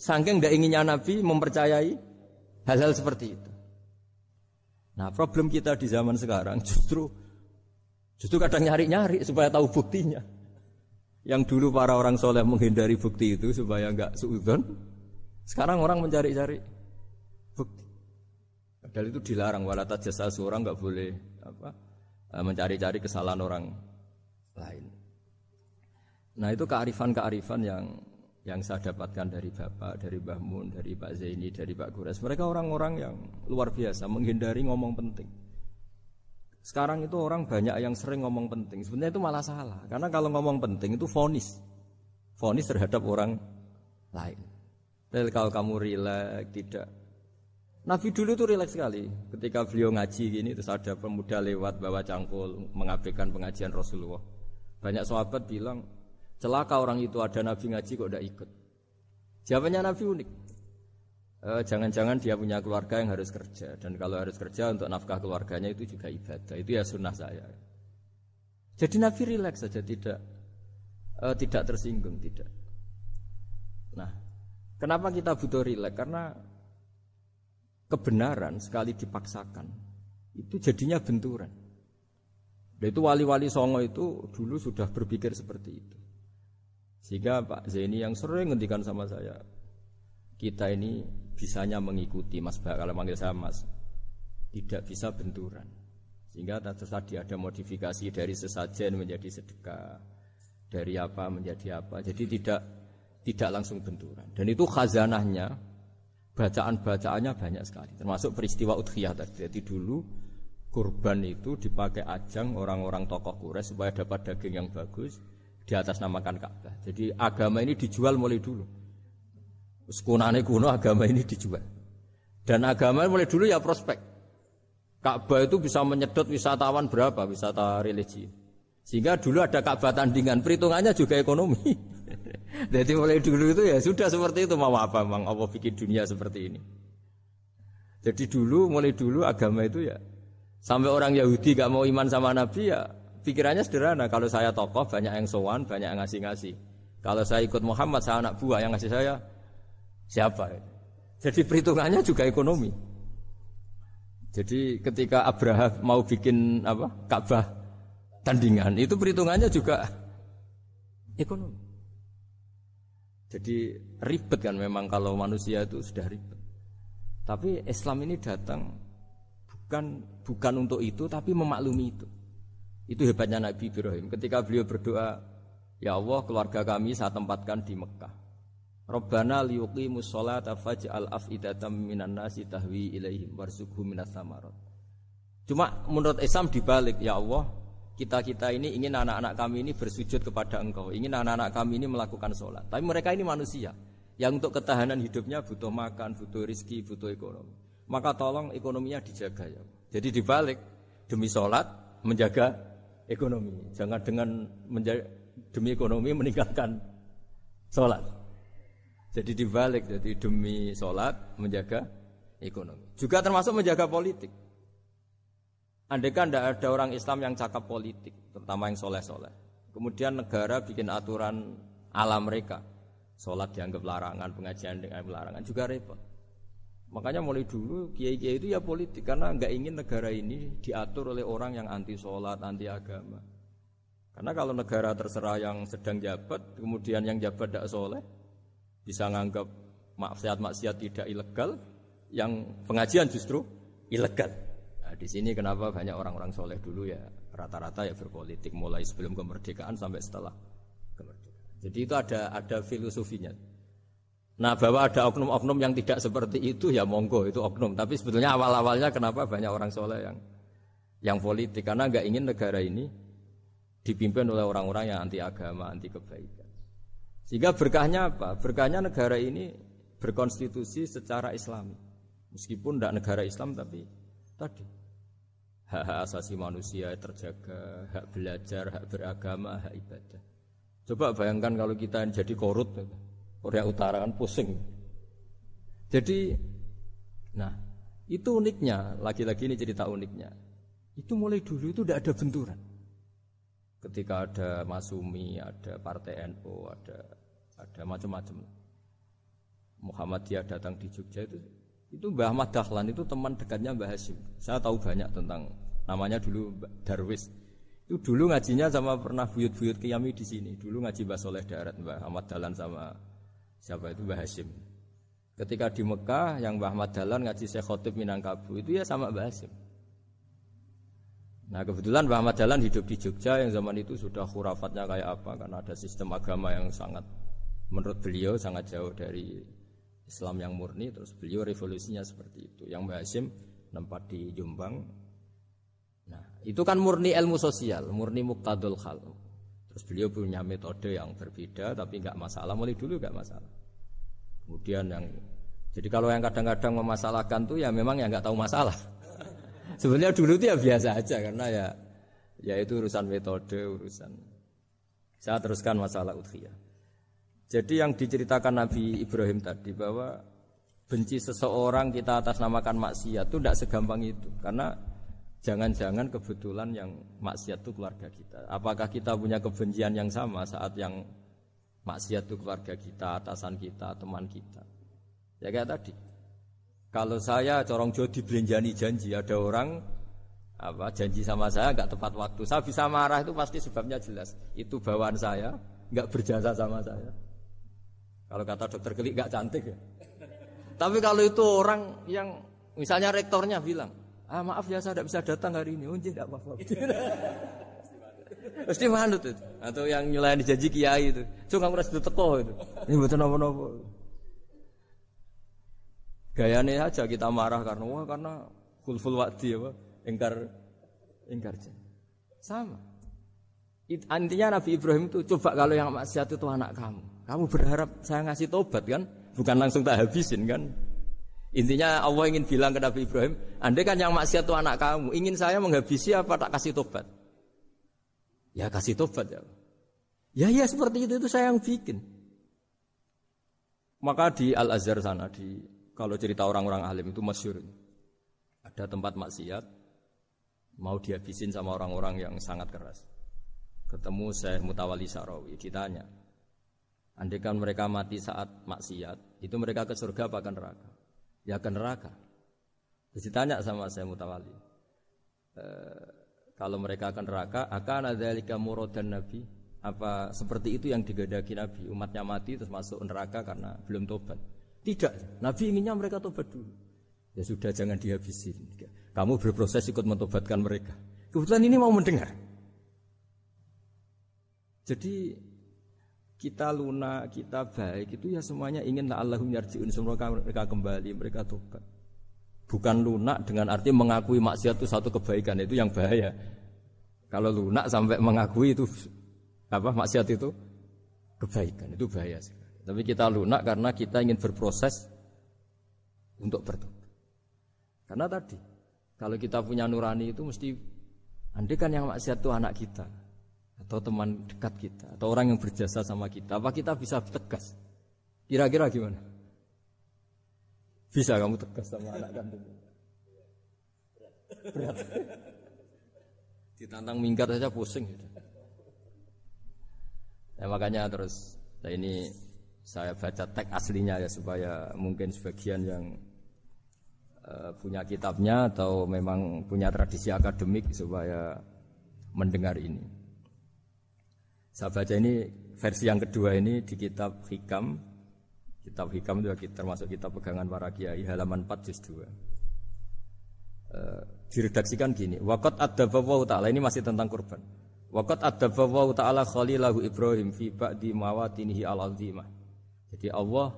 Saking tidak inginnya Nabi mempercayai hal-hal seperti itu. Nah problem kita di zaman sekarang justru justru kadang nyari-nyari supaya tahu buktinya. Yang dulu para orang soleh menghindari bukti itu supaya nggak suudon. Sekarang orang mencari-cari bukti. Padahal itu dilarang. Walata jasa seorang nggak boleh apa Eh, mencari-cari kesalahan orang lain. Nah itu kearifan-kearifan yang yang saya dapatkan dari Bapak, dari Mbah Mun, dari Pak Zaini, dari Pak Gures. Mereka orang-orang yang luar biasa, menghindari ngomong penting. Sekarang itu orang banyak yang sering ngomong penting. Sebenarnya itu malah salah. Karena kalau ngomong penting itu fonis. Fonis terhadap orang lain. Jadi kalau kamu rileks, tidak Nabi dulu itu rileks sekali. Ketika beliau ngaji gini, terus ada pemuda lewat bawa cangkul mengabaikan pengajian Rasulullah. Banyak sahabat bilang, celaka orang itu ada Nabi ngaji kok tidak ikut. Jawabannya Nabi unik. Eh, jangan-jangan dia punya keluarga yang harus kerja. Dan kalau harus kerja untuk nafkah keluarganya itu juga ibadah. Itu ya sunnah saya. Jadi Nabi rileks saja tidak uh, tidak tersinggung tidak. Nah kenapa kita butuh rileks karena kebenaran sekali dipaksakan itu jadinya benturan. Dan itu wali-wali songo itu dulu sudah berpikir seperti itu sehingga Pak Zaini yang sering ngendikan sama saya kita ini bisanya mengikuti Mas Bak kalau manggil saya Mas. Tidak bisa benturan. Sehingga tadi ada modifikasi dari sesajen menjadi sedekah dari apa menjadi apa. Jadi tidak tidak langsung benturan. Dan itu khazanahnya bacaan-bacaannya banyak sekali. Termasuk peristiwa udhiyah tadi. Jadi dulu kurban itu dipakai ajang orang-orang tokoh kures supaya dapat daging yang bagus di atas namakan Ka'bah jadi agama ini dijual mulai dulu Sekunane kuno agama ini dijual. Dan agama mulai dulu ya prospek. Ka'bah itu bisa menyedot wisatawan berapa wisata religi. Sehingga dulu ada Ka'bah tandingan, perhitungannya juga ekonomi. *laughs* Jadi mulai dulu itu ya sudah seperti itu mau apa mang Allah bikin dunia seperti ini. Jadi dulu mulai dulu agama itu ya sampai orang Yahudi gak mau iman sama Nabi ya pikirannya sederhana. Kalau saya tokoh banyak yang sowan, banyak yang ngasih-ngasih. Kalau saya ikut Muhammad, saya anak buah yang ngasih saya Siapa? Jadi perhitungannya juga ekonomi. Jadi ketika Abraham mau bikin apa Ka'bah tandingan itu perhitungannya juga ekonomi. Jadi ribet kan memang kalau manusia itu sudah ribet. Tapi Islam ini datang bukan bukan untuk itu tapi memaklumi itu. Itu hebatnya Nabi Ibrahim. Ketika beliau berdoa, Ya Allah keluarga kami saya tempatkan di Mekah. Rabbana liyuqimus sholata faj'al af'idatam minan nasi tahwi ilaihim warzuqhum minas samarat. Cuma menurut Islam dibalik ya Allah, kita-kita ini ingin anak-anak kami ini bersujud kepada Engkau, ingin anak-anak kami ini melakukan sholat. Tapi mereka ini manusia yang untuk ketahanan hidupnya butuh makan, butuh rizki, butuh ekonomi. Maka tolong ekonominya dijaga ya. Jadi dibalik demi sholat menjaga ekonomi. Jangan dengan demi ekonomi meninggalkan sholat. Jadi dibalik, jadi demi sholat menjaga ekonomi. Juga termasuk menjaga politik. Andai kan tidak ada orang Islam yang cakap politik, terutama yang soleh-soleh. Kemudian negara bikin aturan alam mereka. Sholat dianggap larangan, pengajian dengan larangan juga repot. Makanya mulai dulu kiai-kiai itu ya politik karena nggak ingin negara ini diatur oleh orang yang anti sholat, anti agama. Karena kalau negara terserah yang sedang jabat, kemudian yang jabat tidak soleh, bisa nganggap maksiat-maksiat tidak ilegal, yang pengajian justru ilegal. Nah, di sini kenapa banyak orang-orang soleh dulu ya rata-rata ya berpolitik mulai sebelum kemerdekaan sampai setelah kemerdekaan. Jadi itu ada ada filosofinya. Nah bahwa ada oknum-oknum yang tidak seperti itu ya monggo itu oknum. Tapi sebetulnya awal-awalnya kenapa banyak orang soleh yang yang politik karena nggak ingin negara ini dipimpin oleh orang-orang yang anti agama, anti kebaikan. Sehingga berkahnya apa? Berkahnya negara ini berkonstitusi secara Islami. Meskipun tidak negara Islam tapi tadi hak-hak asasi manusia terjaga, hak belajar, hak beragama, hak ibadah. Coba bayangkan kalau kita jadi korut, Korea Utara kan pusing. Jadi, nah itu uniknya, lagi-lagi ini cerita uniknya. Itu mulai dulu itu tidak ada benturan. Ketika ada Masumi, ada Partai NU, ada ada macam-macam. Muhammadiyah datang di Jogja itu itu Mbah Ahmad Dahlan itu teman dekatnya Mbah Hashim. Saya tahu banyak tentang namanya dulu Darwis. Itu dulu ngajinya sama pernah buyut-buyut Kiyami di sini. Dulu ngaji Mbah Soleh Darat Mbah Ahmad Dahlan sama siapa itu? Mbah Hashim. Ketika di Mekah yang Mbah Ahmad Dahlan ngaji Syekh Khotib Minangkabu itu ya sama Mbah Hashim. Nah kebetulan Mbah Ahmad Dahlan hidup di Jogja yang zaman itu sudah khurafatnya kayak apa karena ada sistem agama yang sangat menurut beliau sangat jauh dari Islam yang murni. Terus beliau revolusinya seperti itu. Yang Mbak Hashim nempat di Jombang. Nah itu kan murni ilmu sosial murni muktadul hal terus beliau punya metode yang berbeda tapi nggak masalah. Mulai dulu nggak masalah. Kemudian yang jadi kalau yang kadang-kadang memasalahkan tuh ya memang yang nggak tahu masalah. *laughs* Sebenarnya dulu itu ya biasa aja karena ya ya itu urusan metode urusan. Saya teruskan masalah udhiyah. Jadi yang diceritakan Nabi Ibrahim tadi bahwa benci seseorang kita atas namakan maksiat itu tidak segampang itu. Karena jangan-jangan kebetulan yang maksiat itu keluarga kita. Apakah kita punya kebencian yang sama saat yang maksiat itu keluarga kita atasan kita teman kita? Ya kayak tadi. Kalau saya corong jodi belenjani janji ada orang apa janji sama saya nggak tepat waktu. Saya bisa marah itu pasti sebabnya jelas. Itu bawaan saya nggak berjasa sama saya. Kalau kata dokter gelik nggak cantik ya. Tapi kalau itu orang yang misalnya rektornya bilang, ah maaf ya saya tidak bisa datang hari ini, oh tidak apa-apa. Pasti manut itu. Atau yang nyelain janji kiai itu. Cuma kamu rasa teko itu. Ini betul apa-apa. Gayanya aja kita marah karena wah karena full full waktu ya, ingkar ingkar Sama. Intinya Nabi Ibrahim itu coba kalau yang maksiat itu anak kamu. Kamu berharap saya ngasih tobat kan? Bukan langsung tak habisin kan? Intinya Allah ingin bilang ke Nabi Ibrahim, andai kan yang maksiat itu anak kamu, ingin saya menghabisi apa tak kasih tobat? Ya kasih tobat ya. Ya ya seperti itu itu saya yang bikin. Maka di Al Azhar sana di kalau cerita orang-orang alim itu masyur. Ada tempat maksiat mau dihabisin sama orang-orang yang sangat keras. Ketemu saya Mutawali Sarawi ditanya, Andai kan mereka mati saat maksiat, itu mereka ke surga apa neraka? Ya ke neraka. Terus ditanya sama saya mutawali. E, kalau mereka ke neraka, akan ada lika dan nabi? Apa seperti itu yang digadaki nabi? Umatnya mati terus masuk neraka karena belum tobat. Tidak, nabi inginnya mereka tobat dulu. Ya sudah jangan dihabisin. Kamu berproses ikut mentobatkan mereka. Kebetulan ini mau mendengar. Jadi kita lunak, kita baik itu ya semuanya ingin Allahum yarjiun semoga mereka kembali, mereka tobat. Bukan lunak dengan arti mengakui maksiat itu satu kebaikan itu yang bahaya. Kalau lunak sampai mengakui itu apa maksiat itu kebaikan itu bahaya sekali. Tapi kita lunak karena kita ingin berproses untuk bertobat. Karena tadi kalau kita punya nurani itu mesti andai kan yang maksiat itu anak kita, atau teman dekat kita atau orang yang berjasa sama kita. Apa kita bisa tegas? Kira-kira gimana? Bisa kamu tegas sama anak kandung berat. Ditantang minggat saja pusing gitu. ya, makanya terus nah ini saya baca teks aslinya ya supaya mungkin sebagian yang uh, punya kitabnya atau memang punya tradisi akademik supaya mendengar ini. Saya baca ini versi yang kedua ini di kitab Hikam. Kitab Hikam itu termasuk kitab pegangan para kiai halaman 4 juz 2. E, eh, diredaksikan gini, waqat adzabahu ta'ala ini masih tentang kurban. Waqat adzabahu ta'ala khalilahu Ibrahim fi ba'di mawatinihi al-azimah. Jadi Allah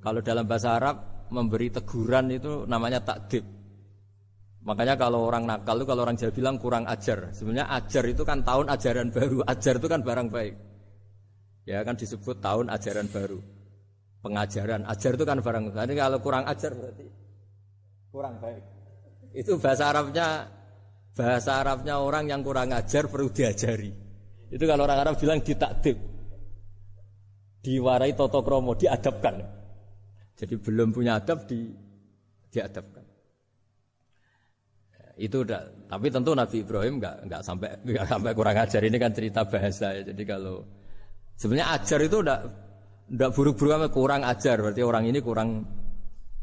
kalau dalam bahasa Arab memberi teguran itu namanya takdib. Makanya kalau orang nakal itu kalau orang Jawa bilang kurang ajar. Sebenarnya ajar itu kan tahun ajaran baru. Ajar itu kan barang baik. Ya kan disebut tahun ajaran baru. Pengajaran. Ajar itu kan barang baik. Jadi kalau kurang ajar berarti kurang baik. Itu bahasa Arabnya bahasa Arabnya orang yang kurang ajar perlu diajari. Itu kalau orang Arab bilang ditakdib. Diwarai toto kromo, diadabkan. Jadi belum punya adab di diadabkan. Itu udah, tapi tentu Nabi Ibrahim nggak nggak sampai *laughs* nggak sampai kurang ajar ini kan cerita bahasa ya. Jadi kalau sebenarnya ajar itu udah udah buruk-buruk kurang ajar berarti orang ini kurang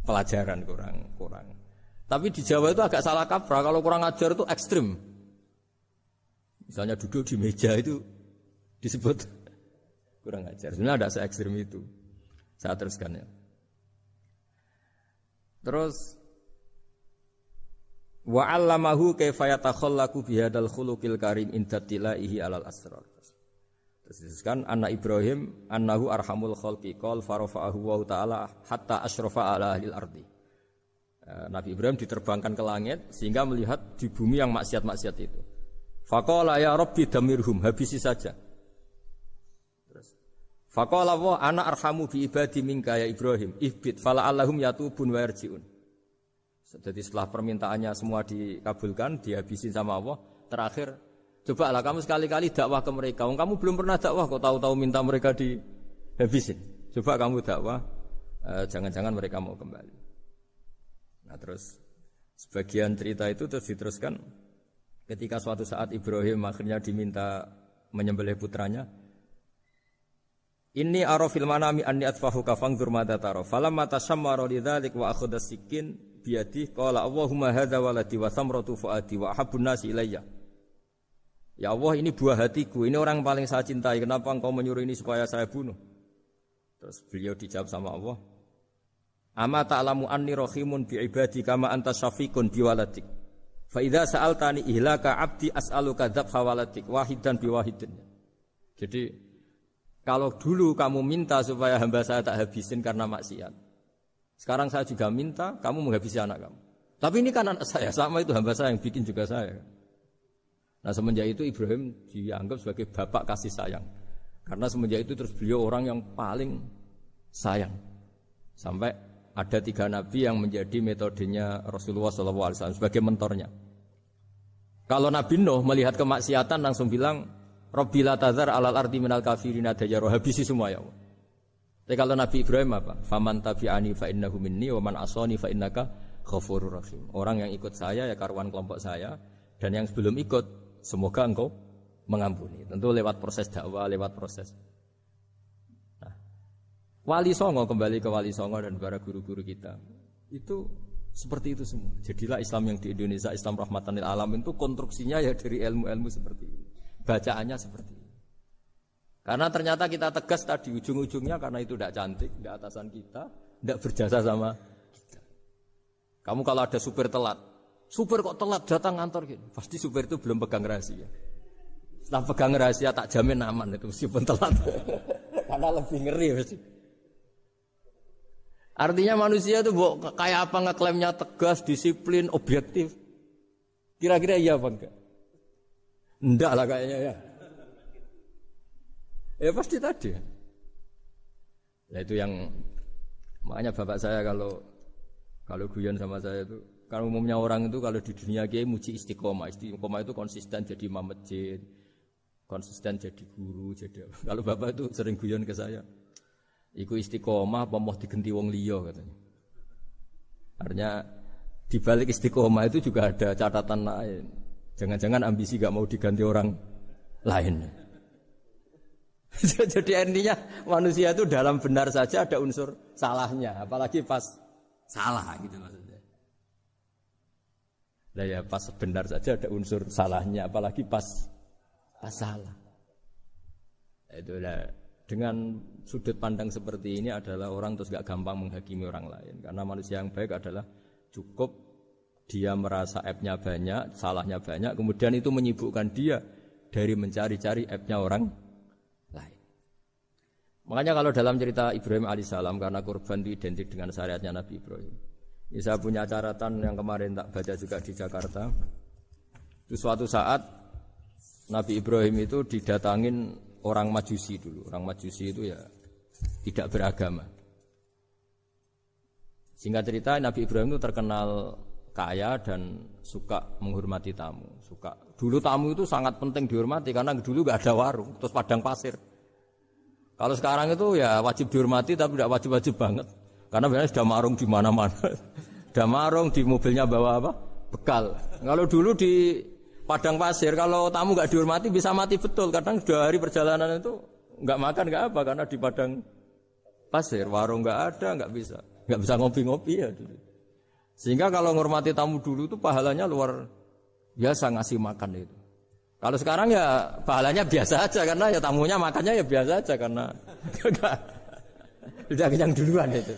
pelajaran kurang kurang. Tapi di Jawa itu agak salah kaprah kalau kurang ajar itu ekstrim. Misalnya duduk di meja itu disebut *laughs* kurang ajar. Sebenarnya ada se ekstrim itu. Saya teruskan ya. Terus Wa 'allamahu kaifa yatakhallaqu bihadzal khuluqil karim inda tilaihi alal asrar. Terus disebutkan anak Ibrahim annahu arhamul khalqi qol farafa'ahu wa ta'ala hatta asyrafa ala ahlil ardi. Eh, Nabi Ibrahim diterbangkan ke langit sehingga melihat di bumi yang maksiat-maksiat itu. Faqala ya Rabbi damirhum habisi saja. Terus Faqala wa ana arhamu bi ibadi minka ya Ibrahim ihbit fala allahum yatubun wa yarjiun. Jadi setelah permintaannya semua dikabulkan, dihabisin sama Allah, terakhir coba lah kamu sekali-kali dakwah ke mereka. Kamu belum pernah dakwah kok tahu-tahu minta mereka dihabisin. Coba kamu dakwah Eh, jangan-jangan mereka mau kembali. Nah terus sebagian cerita itu terus diteruskan ketika suatu saat Ibrahim akhirnya diminta menyembelih putranya. Ini arafil manami anni atfahu kafang durmada taro. Falamma tasammara lidzalik wa akhadha sikin biyadi qala Allahumma hadza waladi wa samratu fuadi wa ahabbun nasi ilayya. Ya Allah ini buah hatiku, ini orang paling saya cintai. Kenapa engkau menyuruh ini supaya saya bunuh? Terus beliau dijawab sama Allah, Ama ta'lamu anni rahimun bi ibadi kama anta syafiqun bi waladik. Fa idza sa'altani ihlaka abdi as'aluka dzabha waladik wahidan bi wahidin. Jadi kalau dulu kamu minta supaya hamba saya tak habisin karena maksiat. Sekarang saya juga minta kamu menghabisi anak kamu. Tapi ini kan anak saya, sama itu hamba saya yang bikin juga saya. Nah semenjak itu Ibrahim dianggap sebagai bapak kasih sayang. Karena semenjak itu terus beliau orang yang paling sayang. Sampai ada tiga nabi yang menjadi metodenya Rasulullah SAW sebagai mentornya. Kalau Nabi Nuh melihat kemaksiatan langsung bilang, Robbila tazar alal arti minal kafirina dajaroh. Habisi semua ya Allah. Tapi kalau Nabi Ibrahim apa? Faman tabi'ani fa innahu minni wa man asani fa innaka ghafurur rahim. Orang yang ikut saya ya karuan kelompok saya dan yang sebelum ikut semoga engkau mengampuni. Tentu lewat proses dakwah, lewat proses Wali Songo kembali ke Wali Songo dan para guru-guru kita itu seperti itu semua. Jadilah Islam yang di Indonesia Islam rahmatan lil alam itu konstruksinya ya dari ilmu-ilmu seperti ini. Bacaannya seperti ini. Karena ternyata kita tegas tadi ujung-ujungnya karena itu tidak cantik, tidak atasan kita, tidak berjasa sama kita. Kamu kalau ada supir telat, supir kok telat datang kantor gitu, pasti supir itu belum pegang rahasia. Setelah pegang rahasia tak jamin aman itu meskipun telat. *laughs* karena lebih ngeri pasti. Artinya manusia itu kayak apa ngeklaimnya tegas, disiplin, objektif. Kira-kira iya apa enggak? Enggak lah kayaknya ya. Ya pasti tadi. Nah itu yang makanya bapak saya kalau kalau guyon sama saya itu kalau umumnya orang itu kalau di dunia kiai muji istiqomah. Istiqomah itu konsisten jadi imam masjid, konsisten jadi guru, jadi kalau bapak itu sering guyon ke saya. Iku istiqomah apa mau digenti wong liya katanya. Artinya di balik istiqomah itu juga ada catatan lain. Jangan-jangan ambisi gak mau diganti orang lain. *laughs* Jadi intinya manusia itu dalam benar saja ada unsur salahnya, apalagi pas salah gitu maksudnya. Nah ya pas benar saja ada unsur salahnya, apalagi pas pas salah. Itulah dengan sudut pandang seperti ini adalah orang terus gak gampang menghakimi orang lain karena manusia yang baik adalah cukup dia merasa app-nya banyak, salahnya banyak, kemudian itu menyibukkan dia dari mencari-cari app-nya orang. Makanya kalau dalam cerita Ibrahim alaihissalam karena korban itu identik dengan syariatnya Nabi Ibrahim. Ini saya punya catatan yang kemarin tak baca juga di Jakarta. Itu suatu saat Nabi Ibrahim itu didatangin orang Majusi dulu. Orang Majusi itu ya tidak beragama. Singkat cerita Nabi Ibrahim itu terkenal kaya dan suka menghormati tamu. Suka dulu tamu itu sangat penting dihormati karena dulu gak ada warung, terus padang pasir. Kalau sekarang itu ya wajib dihormati tapi tidak wajib-wajib banget. Karena biasanya sudah marung di mana-mana. *laughs* sudah marung di mobilnya bawa apa? Bekal. Kalau dulu di padang pasir kalau tamu nggak dihormati bisa mati betul kadang dua hari perjalanan itu nggak makan nggak apa karena di padang pasir warung nggak ada nggak bisa nggak bisa ngopi-ngopi ya dulu sehingga kalau menghormati tamu dulu itu pahalanya luar biasa ngasih makan itu kalau sekarang ya pahalanya biasa aja karena ya tamunya makannya ya biasa aja karena *laughs* tidak kenyang duluan itu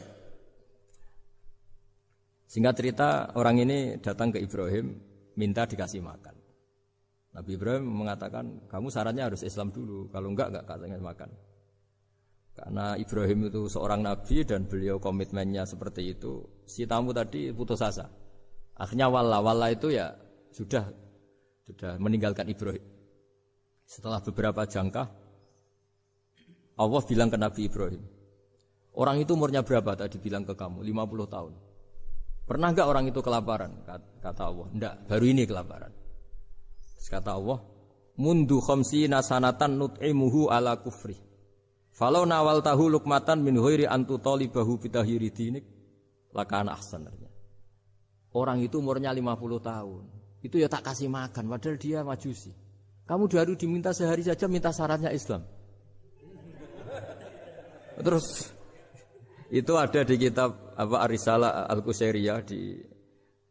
sehingga cerita orang ini datang ke Ibrahim minta dikasih makan Nabi Ibrahim mengatakan, kamu syaratnya harus Islam dulu, kalau enggak enggak katanya makan. Karena Ibrahim itu seorang nabi dan beliau komitmennya seperti itu, si tamu tadi putus asa. Akhirnya wala wala itu ya sudah sudah meninggalkan Ibrahim. Setelah beberapa jangka, Allah bilang ke Nabi Ibrahim, orang itu umurnya berapa tadi bilang ke kamu? 50 tahun. Pernah enggak orang itu kelaparan? Kata Allah, enggak, baru ini kelaparan. Kata Allah, mundu khamsi nasanatan nut'imuhu ala kufri. Falau nawal tahu lukmatan min huiri antu talibahu bitahiri dinik lakana ahsan Orang itu umurnya 50 tahun. Itu ya tak kasih makan padahal dia majusi. Kamu baru diminta sehari saja minta syaratnya Islam. Terus itu ada di kitab apa Arisala al Qusairiyah di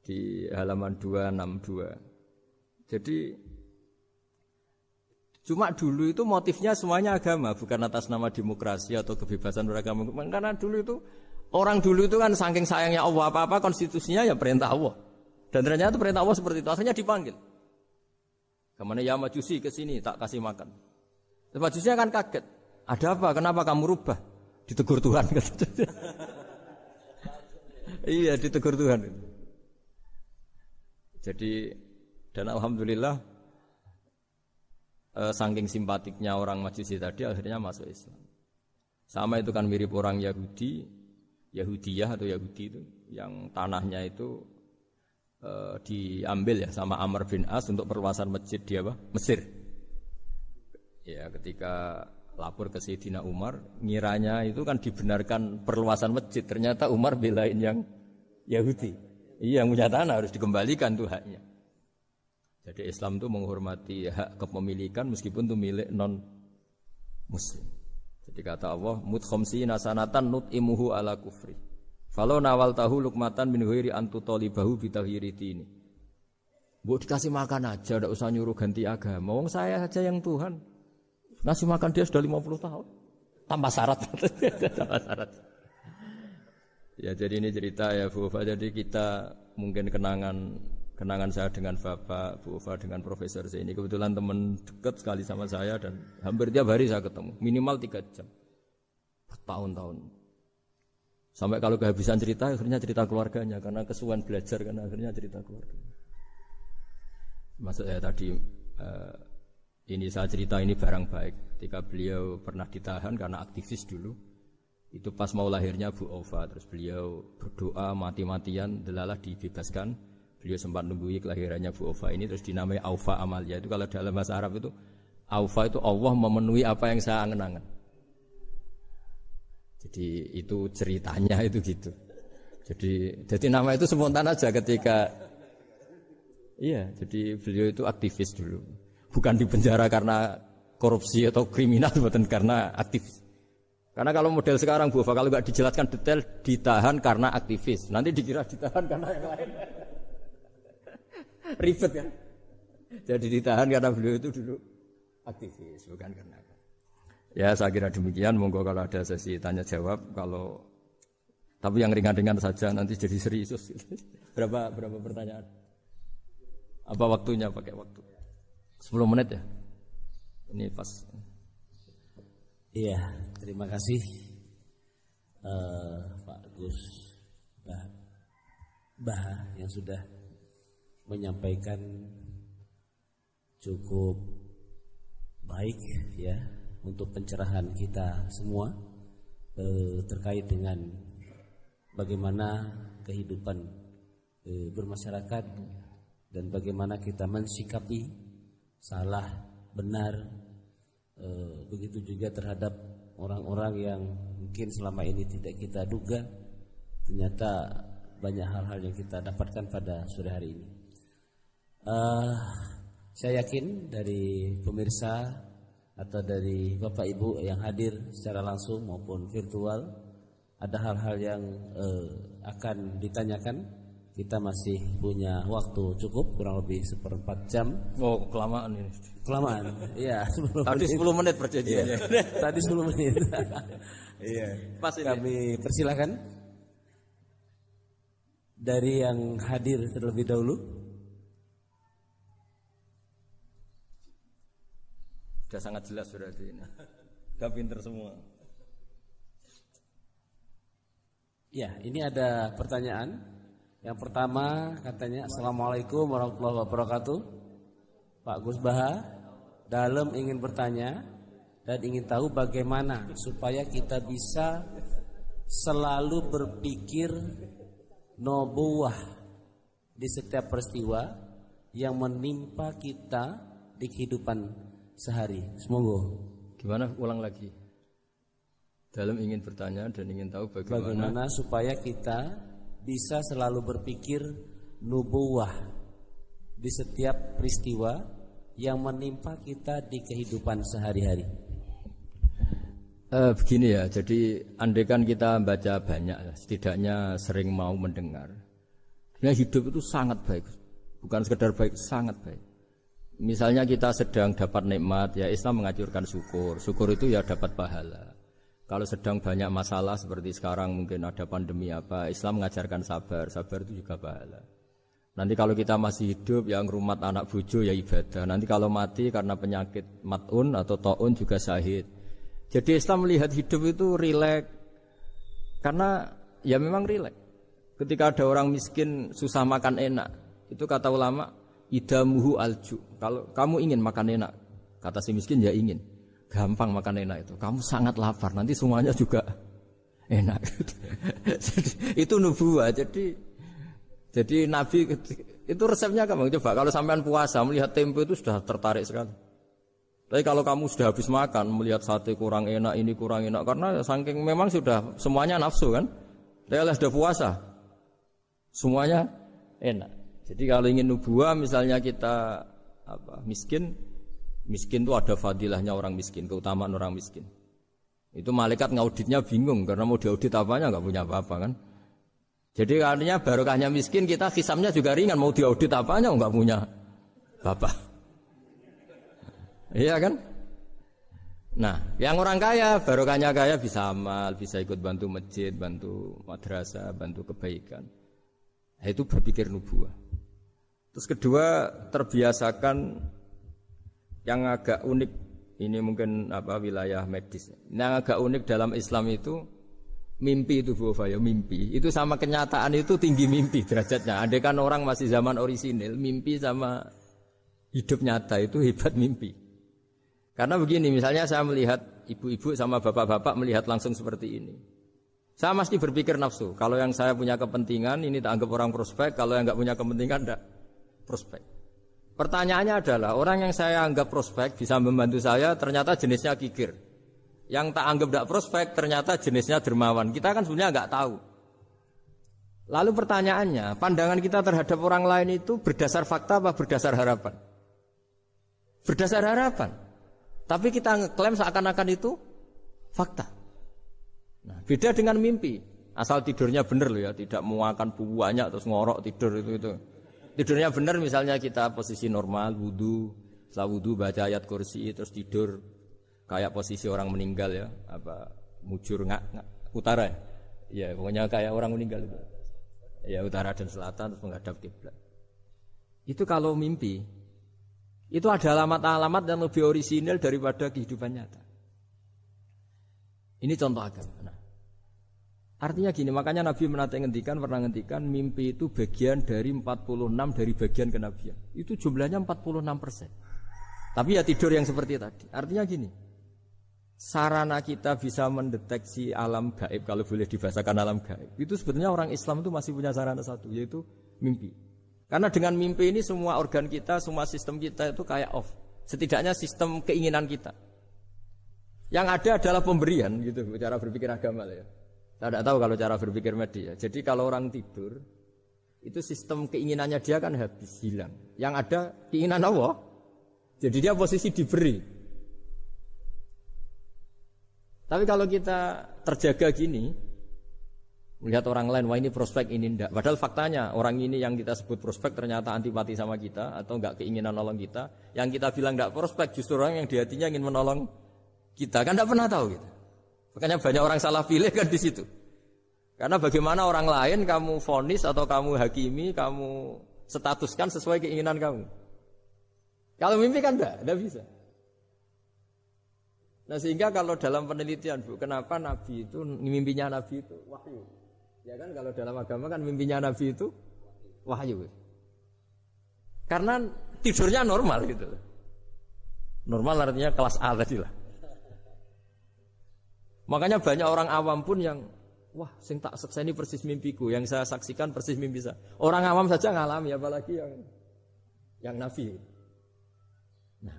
di halaman 262. Jadi Cuma dulu itu motifnya semuanya agama, bukan atas nama demokrasi atau kebebasan beragama. Karena dulu itu orang dulu itu kan saking sayangnya Allah apa-apa konstitusinya ya perintah Allah. Dan ternyata perintah Allah seperti itu. Akhirnya dipanggil. Ke mana ya majusi ke sini tak kasih makan. Majusinya kan kaget. Ada apa? Kenapa kamu rubah? Ditegur Tuhan. *laughs* iya ditegur Tuhan. Jadi dan alhamdulillah eh, saking simpatiknya orang Majusi tadi akhirnya masuk Islam. Sama itu kan mirip orang Yahudi, Yahudiyah atau Yahudi itu yang tanahnya itu eh, diambil ya sama Amr bin As untuk perluasan masjid di apa? Mesir. Ya, ketika lapor ke Sayyidina Umar, ngiranya itu kan dibenarkan perluasan masjid. Ternyata Umar belain yang Yahudi. Iya, yang punya tanah harus dikembalikan tuh haknya. Jadi Islam itu menghormati hak kepemilikan meskipun itu milik non muslim. Jadi kata Allah, mut khomsi nasanatan nut imuhu ala kufri. Falau nawal tahu lukmatan min huiri antu tolibahu bitahiri ini. Bu dikasih makan aja, tidak usah nyuruh ganti agama. Wong saya saja yang Tuhan. Ngasih makan dia sudah 50 tahun. Tambah syarat. *laughs* Tambah syarat. Ya jadi ini cerita ya Bu Jadi kita mungkin kenangan kenangan saya dengan Bapak, Bu Ufa dengan Profesor saya ini kebetulan teman dekat sekali sama saya dan hampir tiap hari saya ketemu minimal tiga jam bertahun-tahun sampai kalau kehabisan cerita akhirnya cerita keluarganya karena kesuwan belajar karena akhirnya cerita keluarga maksud saya tadi uh, ini saya cerita ini barang baik ketika beliau pernah ditahan karena aktivis dulu itu pas mau lahirnya Bu Ova terus beliau berdoa mati-matian delalah dibebaskan Beliau sempat nunggui kelahirannya Bu Ova ini terus dinamai Aufa Amalia. Itu kalau dalam bahasa Arab itu Aufa itu Allah memenuhi apa yang saya angen-angen. Jadi itu ceritanya *laughs* itu gitu. Jadi jadi nama itu spontan aja ketika Iya, jadi beliau itu aktivis dulu. Bukan di penjara karena korupsi atau kriminal, *laughs* bukan karena aktivis. Karena kalau model sekarang Bu, kalau nggak dijelaskan detail, ditahan karena aktivis. Nanti dikira ditahan karena yang lain. *laughs* Ribet kan? Jadi ditahan karena beliau itu dulu aktivis, bukan karena. Ya saya kira demikian. Monggo kalau ada sesi tanya jawab, kalau tapi yang ringan-ringan saja nanti jadi serius. *laughs* berapa berapa pertanyaan? Apa waktunya pakai waktu? 10 menit ya? Ini pas. Iya, terima kasih uh, Pak Gus Bah, bah yang sudah menyampaikan cukup baik ya untuk pencerahan kita semua eh, terkait dengan bagaimana kehidupan eh, bermasyarakat dan bagaimana kita mensikapi salah benar eh, begitu juga terhadap orang-orang yang mungkin selama ini tidak kita duga ternyata banyak hal-hal yang kita dapatkan pada sore hari ini. Uh, saya yakin dari pemirsa atau dari Bapak Ibu yang hadir secara langsung maupun virtual ada hal-hal yang uh, akan ditanyakan. Kita masih punya waktu cukup kurang lebih seperempat jam. Oh kelamaan ini. Kelamaan, *laughs* iya. Tadi 10 menit perjanjiannya. Iya. Tadi 10 menit. *laughs* Iya. Pas ini. Kami persilahkan dari yang hadir terlebih dahulu. Sudah sangat jelas berarti ini. Sudah pinter semua. Ya, ini ada pertanyaan. Yang pertama katanya Assalamualaikum warahmatullahi wabarakatuh. Pak Gus Baha, dalam ingin bertanya dan ingin tahu bagaimana supaya kita bisa selalu berpikir nobuah di setiap peristiwa yang menimpa kita di kehidupan sehari. Semoga. Gimana ulang lagi? Dalam ingin bertanya dan ingin tahu bagaimana, bagaimana supaya kita bisa selalu berpikir nubuwah di setiap peristiwa yang menimpa kita di kehidupan sehari-hari. Uh, begini ya, jadi andaikan kita baca banyak, setidaknya sering mau mendengar. Sebenarnya hidup itu sangat baik, bukan sekedar baik, sangat baik. Misalnya kita sedang dapat nikmat, ya Islam mengajurkan syukur. Syukur itu ya dapat pahala. Kalau sedang banyak masalah seperti sekarang mungkin ada pandemi apa, Islam mengajarkan sabar, sabar itu juga pahala. Nanti kalau kita masih hidup yang rumat anak bujo ya ibadah. Nanti kalau mati karena penyakit matun atau taun juga syahid. Jadi Islam melihat hidup itu rileks. Karena ya memang rileks. Ketika ada orang miskin susah makan enak, itu kata ulama idamuhu alju. Kalau kamu ingin makan enak, kata si miskin ya ingin gampang makan enak itu. Kamu sangat lapar, nanti semuanya juga enak. *laughs* jadi, itu nubuah. Jadi jadi Nabi itu resepnya kamu coba kalau sampean puasa melihat tempe itu sudah tertarik sekali. Tapi kalau kamu sudah habis makan melihat sate kurang enak ini kurang enak karena saking memang sudah semuanya nafsu kan. Saya sudah puasa, semuanya enak. Jadi kalau ingin nubuah misalnya kita apa miskin Miskin itu ada fadilahnya orang miskin, keutamaan orang miskin. Itu malaikat ngauditnya bingung karena mau diaudit apanya nggak punya apa-apa kan. Jadi artinya barokahnya miskin kita hisamnya juga ringan mau diaudit apanya nggak punya bapak. Iya kan? Nah, yang orang kaya, barokahnya kaya bisa amal, bisa ikut bantu masjid, bantu madrasah, bantu kebaikan. Nah, itu berpikir nubuah. Terus kedua, terbiasakan yang agak unik ini mungkin apa wilayah medis. Yang agak unik dalam Islam itu mimpi itu Bu ya mimpi. Itu sama kenyataan itu tinggi mimpi derajatnya. Andai kan orang masih zaman orisinil, mimpi sama hidup nyata itu hebat mimpi. Karena begini, misalnya saya melihat ibu-ibu sama bapak-bapak melihat langsung seperti ini. Saya mesti berpikir nafsu. Kalau yang saya punya kepentingan, ini tak anggap orang prospek. Kalau yang nggak punya kepentingan, tidak prospek. Pertanyaannya adalah orang yang saya anggap prospek bisa membantu saya ternyata jenisnya kikir. Yang tak anggap tidak prospek ternyata jenisnya dermawan. Kita kan sebenarnya nggak tahu. Lalu pertanyaannya, pandangan kita terhadap orang lain itu berdasar fakta apa berdasar harapan? Berdasar harapan. Tapi kita ngeklaim seakan-akan itu fakta. Nah, beda dengan mimpi. Asal tidurnya benar loh ya, tidak muakan banyak terus ngorok tidur itu itu. Tidurnya benar misalnya kita posisi normal, wudhu, setelah wudhu baca ayat kursi terus tidur kayak posisi orang meninggal ya, apa mujur nggak, utara ya, ya pokoknya kayak orang meninggal itu. Ya utara dan selatan terus menghadap kiblat. Itu kalau mimpi, itu ada alamat-alamat yang lebih orisinil daripada kehidupan nyata. Ini contoh agama. Nah, Artinya gini, makanya Nabi menata ngendikan, pernah ngendikan mimpi itu bagian dari 46 dari bagian kenabian. Itu jumlahnya 46 persen. Tapi ya tidur yang seperti tadi. Artinya gini, sarana kita bisa mendeteksi alam gaib kalau boleh dibahasakan alam gaib. Itu sebetulnya orang Islam itu masih punya sarana satu, yaitu mimpi. Karena dengan mimpi ini semua organ kita, semua sistem kita itu kayak off. Setidaknya sistem keinginan kita. Yang ada adalah pemberian gitu, cara berpikir agama ya. Saya tidak tahu kalau cara berpikir media. Jadi kalau orang tidur, itu sistem keinginannya dia kan habis hilang. Yang ada keinginan Allah. Jadi dia posisi diberi. Tapi kalau kita terjaga gini, melihat orang lain, wah ini prospek ini ndak. Padahal faktanya orang ini yang kita sebut prospek ternyata antipati sama kita atau enggak keinginan nolong kita. Yang kita bilang enggak prospek justru orang yang di hatinya ingin menolong kita. Kan enggak pernah tahu gitu. Makanya banyak orang salah pilih kan di situ. Karena bagaimana orang lain kamu fonis atau kamu hakimi, kamu statuskan sesuai keinginan kamu. Kalau mimpi kan enggak, enggak bisa. Nah sehingga kalau dalam penelitian Bu, kenapa Nabi itu mimpinya Nabi itu wahyu? Ya kan kalau dalam agama kan mimpinya Nabi itu wahyu. Karena tidurnya normal gitu. Normal artinya kelas A tadi lah. Makanya banyak orang awam pun yang wah sing tak sekseni persis mimpiku, yang saya saksikan persis mimpi saya. Orang awam saja ngalami apalagi yang yang nabi. Nah,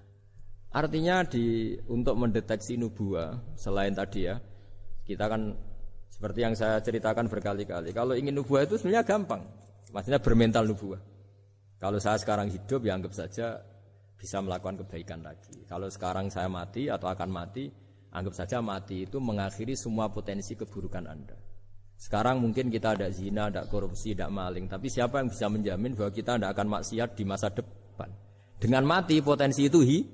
artinya di untuk mendeteksi nubuah selain tadi ya, Kita kan seperti yang saya ceritakan berkali-kali. Kalau ingin nubuah itu sebenarnya gampang. Maksudnya bermental nubuah. Kalau saya sekarang hidup ya anggap saja bisa melakukan kebaikan lagi. Kalau sekarang saya mati atau akan mati, anggap saja mati itu mengakhiri semua potensi keburukan Anda. Sekarang mungkin kita ada zina, ada korupsi, ada maling, tapi siapa yang bisa menjamin bahwa kita tidak akan maksiat di masa depan? Dengan mati potensi itu hi,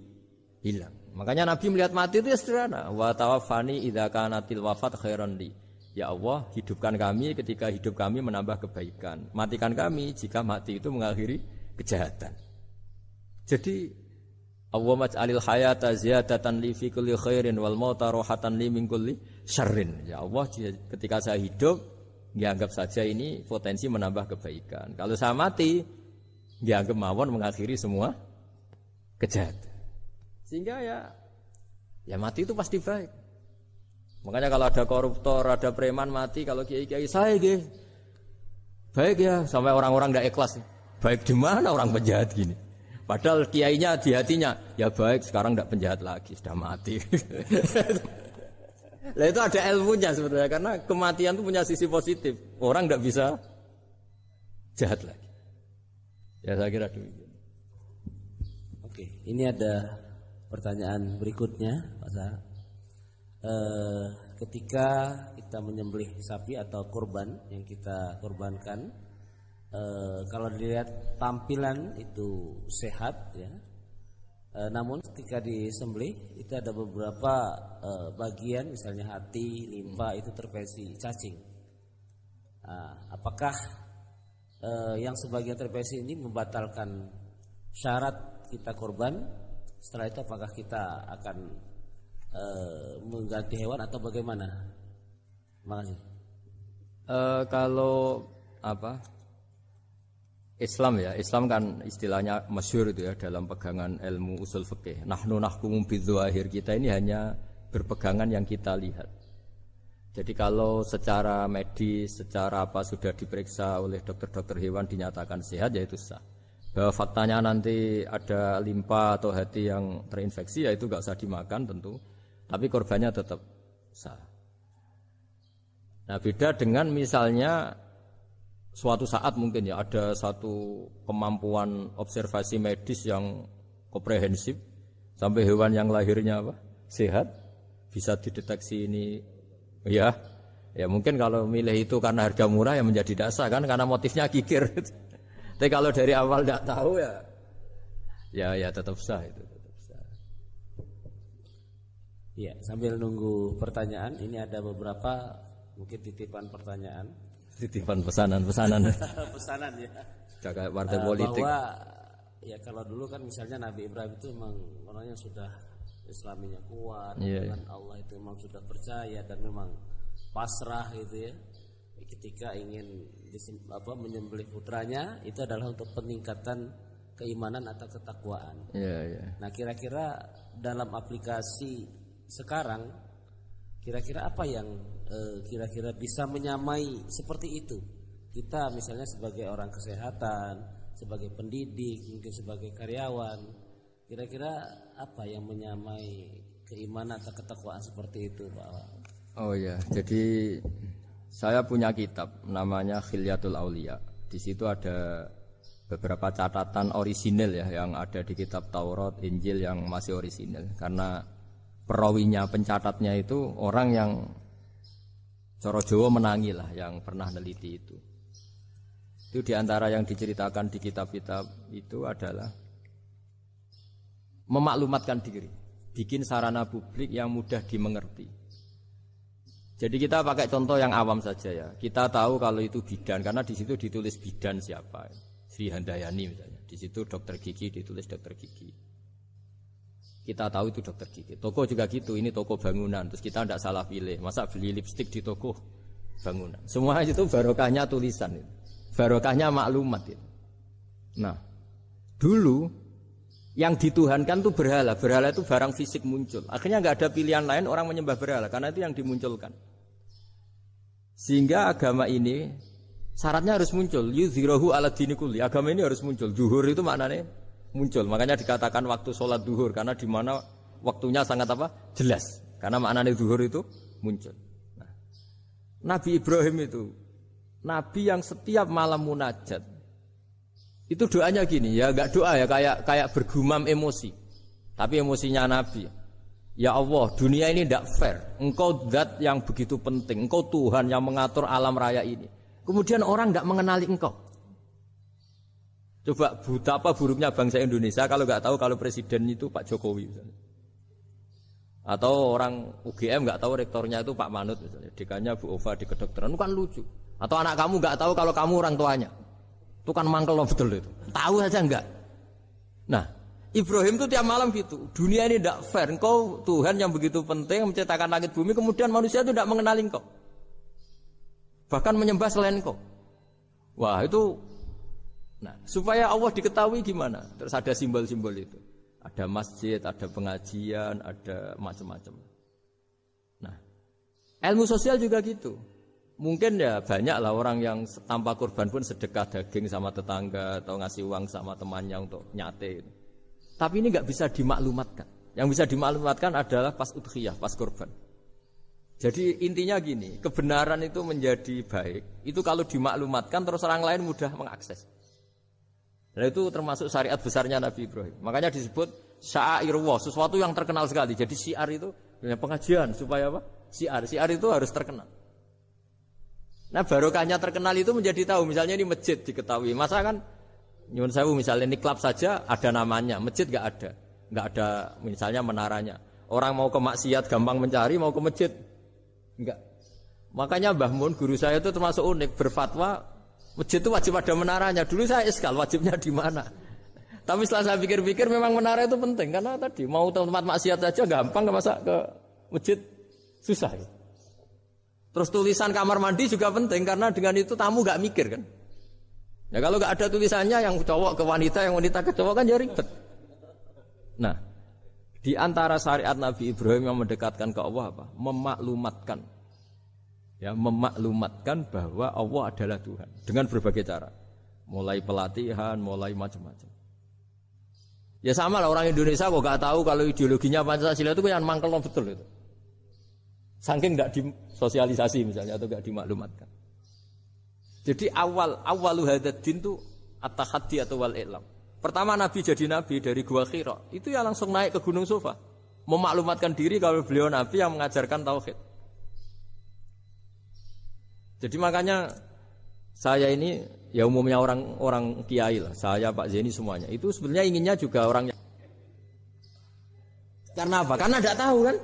hilang. Makanya Nabi melihat mati itu ya sederhana. Wa tawaffani idza kanatil wafat khairan li. Ya Allah, hidupkan kami ketika hidup kami menambah kebaikan. Matikan kami jika mati itu mengakhiri kejahatan. Jadi Allah maj'alil hayata ziyadatan li fi kulli khairin wal mauta rohatan li min kulli syarrin. Ya Allah, ketika saya hidup, dianggap saja ini potensi menambah kebaikan. Kalau saya mati, dianggap mawon mengakhiri semua kejahatan. Sehingga ya ya mati itu pasti baik. Makanya kalau ada koruptor, ada preman mati, kalau kiai-kiai saya gitu. Baik ya, sampai orang-orang tidak ikhlas. Baik di mana orang penjahat gini? Padahal kiainya di hatinya, ya baik sekarang tidak penjahat lagi, sudah mati. *laughs* Nah itu ada ilmunya sebenarnya karena kematian itu punya sisi positif. Orang tidak bisa jahat lagi. Ya saya kira demikian. Oke, ini ada pertanyaan berikutnya, Pak Sa. Eh, ketika kita menyembelih sapi atau kurban yang kita kurbankan, eh, kalau dilihat tampilan itu sehat, ya. Eh, namun ketika disembelih itu ada beberapa eh, bagian, misalnya hati, limpa itu terpesi cacing. Nah, apakah eh, yang sebagian terpesi ini membatalkan syarat kita korban setelah itu apakah kita akan e, mengganti hewan atau bagaimana? Makasih. E, kalau apa? Islam ya, Islam kan istilahnya masyur itu ya dalam pegangan ilmu usul fikih. Nahnu nahkumu bidzahir. Kita ini hanya berpegangan yang kita lihat. Jadi kalau secara medis, secara apa sudah diperiksa oleh dokter-dokter hewan dinyatakan sehat ya itu sah. Bahwa faktanya nanti ada limpa atau hati yang terinfeksi ya itu nggak usah dimakan tentu. Tapi korbannya tetap sah. Nah beda dengan misalnya suatu saat mungkin ya ada satu kemampuan observasi medis yang komprehensif sampai hewan yang lahirnya apa sehat bisa dideteksi ini ya ya mungkin kalau milih itu karena harga murah ya menjadi dasar kan karena motifnya kikir *laughs* Tapi kalau dari awal tidak tahu ya, ya ya tetap sah itu. Tetap sah. Ya sambil nunggu pertanyaan, ini ada beberapa mungkin titipan pertanyaan. Titipan pesanan-pesanan. *laughs* pesanan ya. Jaga partai uh, politik. Bahwa ya kalau dulu kan misalnya Nabi Ibrahim itu memang orangnya sudah Islaminya kuat, yeah, dengan yeah. Allah itu memang sudah percaya dan memang pasrah gitu ya ketika ingin apa menyembelih putranya itu adalah untuk peningkatan keimanan atau ketakwaan. Yeah, yeah. Nah, kira-kira dalam aplikasi sekarang kira-kira apa yang eh, kira-kira bisa menyamai seperti itu? Kita misalnya sebagai orang kesehatan, sebagai pendidik, mungkin sebagai karyawan, kira-kira apa yang menyamai keimanan atau ketakwaan seperti itu, Pak? Oh ya, jadi saya punya kitab namanya Khilyatul Aulia. Di situ ada beberapa catatan orisinil ya yang ada di kitab Taurat, Injil yang masih orisinil karena perawinya pencatatnya itu orang yang Coro Jawa menangi lah yang pernah neliti itu. Itu di antara yang diceritakan di kitab-kitab itu adalah memaklumatkan diri, bikin sarana publik yang mudah dimengerti. Jadi kita pakai contoh yang awam saja ya. Kita tahu kalau itu bidan karena di situ ditulis bidan siapa. Sri Handayani misalnya. Di situ dokter gigi ditulis dokter gigi. Kita tahu itu dokter gigi. Toko juga gitu. Ini toko bangunan. Terus kita tidak salah pilih. Masa beli lipstick di toko bangunan. Semua itu barokahnya tulisan. Itu. Barokahnya maklumat itu. Nah, dulu yang dituhankan itu berhala. Berhala itu barang fisik muncul. Akhirnya nggak ada pilihan lain orang menyembah berhala karena itu yang dimunculkan. Sehingga agama ini syaratnya harus muncul. Yuzhirohu ala dinikuli. Agama ini harus muncul. Duhur itu maknanya muncul. Makanya dikatakan waktu sholat duhur karena di mana waktunya sangat apa? Jelas. Karena maknanya duhur itu muncul. Nah, Nabi Ibrahim itu nabi yang setiap malam munajat itu doanya gini ya nggak doa ya kayak kayak bergumam emosi tapi emosinya nabi ya Allah dunia ini tidak fair engkau zat yang begitu penting engkau Tuhan yang mengatur alam raya ini kemudian orang tidak mengenali engkau coba buta apa buruknya bangsa Indonesia kalau nggak tahu kalau presiden itu Pak Jokowi misalnya atau orang UGM nggak tahu rektornya itu Pak Manut misalnya, dekannya Bu Ova di kedokteran, itu kan lucu. Atau anak kamu nggak tahu kalau kamu orang tuanya, itu kan mangkel loh betul itu. Tahu saja nggak. Nah, Ibrahim itu tiap malam gitu. Dunia ini tidak fair. Engkau Tuhan yang begitu penting menciptakan langit bumi, kemudian manusia itu tidak mengenali engkau. Bahkan menyembah selain engkau. Wah itu, nah supaya Allah diketahui gimana? Terus ada simbol-simbol itu. Ada masjid, ada pengajian, ada macam-macam. Nah, ilmu sosial juga gitu. Mungkin ya banyak lah orang yang tanpa korban pun sedekah daging sama tetangga atau ngasih uang sama temannya untuk nyate. Tapi ini nggak bisa dimaklumatkan. Yang bisa dimaklumatkan adalah pas udhiyah, pas korban. Jadi intinya gini, kebenaran itu menjadi baik. Itu kalau dimaklumatkan terus orang lain mudah mengakses. Dan itu termasuk syariat besarnya Nabi Ibrahim. Makanya disebut syairullah, sesuatu yang terkenal sekali. Jadi syiar itu punya pengajian supaya apa? Syiar, syiar itu harus terkenal. Nah barokahnya terkenal itu menjadi tahu. Misalnya ini masjid diketahui. Masa kan nyun sewu misalnya ini klub saja ada namanya, masjid gak ada, nggak ada misalnya menaranya. Orang mau ke maksiat gampang mencari, mau ke masjid enggak. Makanya Mbah Mun guru saya itu termasuk unik berfatwa Masjid itu wajib ada menaranya. Dulu saya iskal wajibnya di mana. Tapi setelah saya pikir-pikir memang menara itu penting karena tadi mau tempat maksiat saja gampang nggak masa ke masjid susah. Ya. Terus tulisan kamar mandi juga penting karena dengan itu tamu nggak mikir kan. Ya kalau nggak ada tulisannya yang cowok ke wanita, yang wanita ke cowok kan ya ribet. Nah, di antara syariat Nabi Ibrahim yang mendekatkan ke Allah apa? Memaklumatkan ya memaklumatkan bahwa Allah adalah Tuhan. Dengan berbagai cara. Mulai pelatihan mulai macam-macam. Ya sama lah orang Indonesia kok gak tahu kalau ideologinya Pancasila itu yang mangkel betul itu. Saking nggak disosialisasi misalnya atau nggak dimaklumatkan. Jadi awal awal hadadin itu at-tahaddi atau wal ilam. Pertama Nabi jadi Nabi dari Gua Khira. Itu ya langsung naik ke Gunung Sofa. Memaklumatkan diri kalau beliau Nabi yang mengajarkan tauhid jadi makanya saya ini ya umumnya orang orang kiai lah, saya Pak Zeni semuanya. Itu sebenarnya inginnya juga orang karena apa? Karena tidak tahu kan.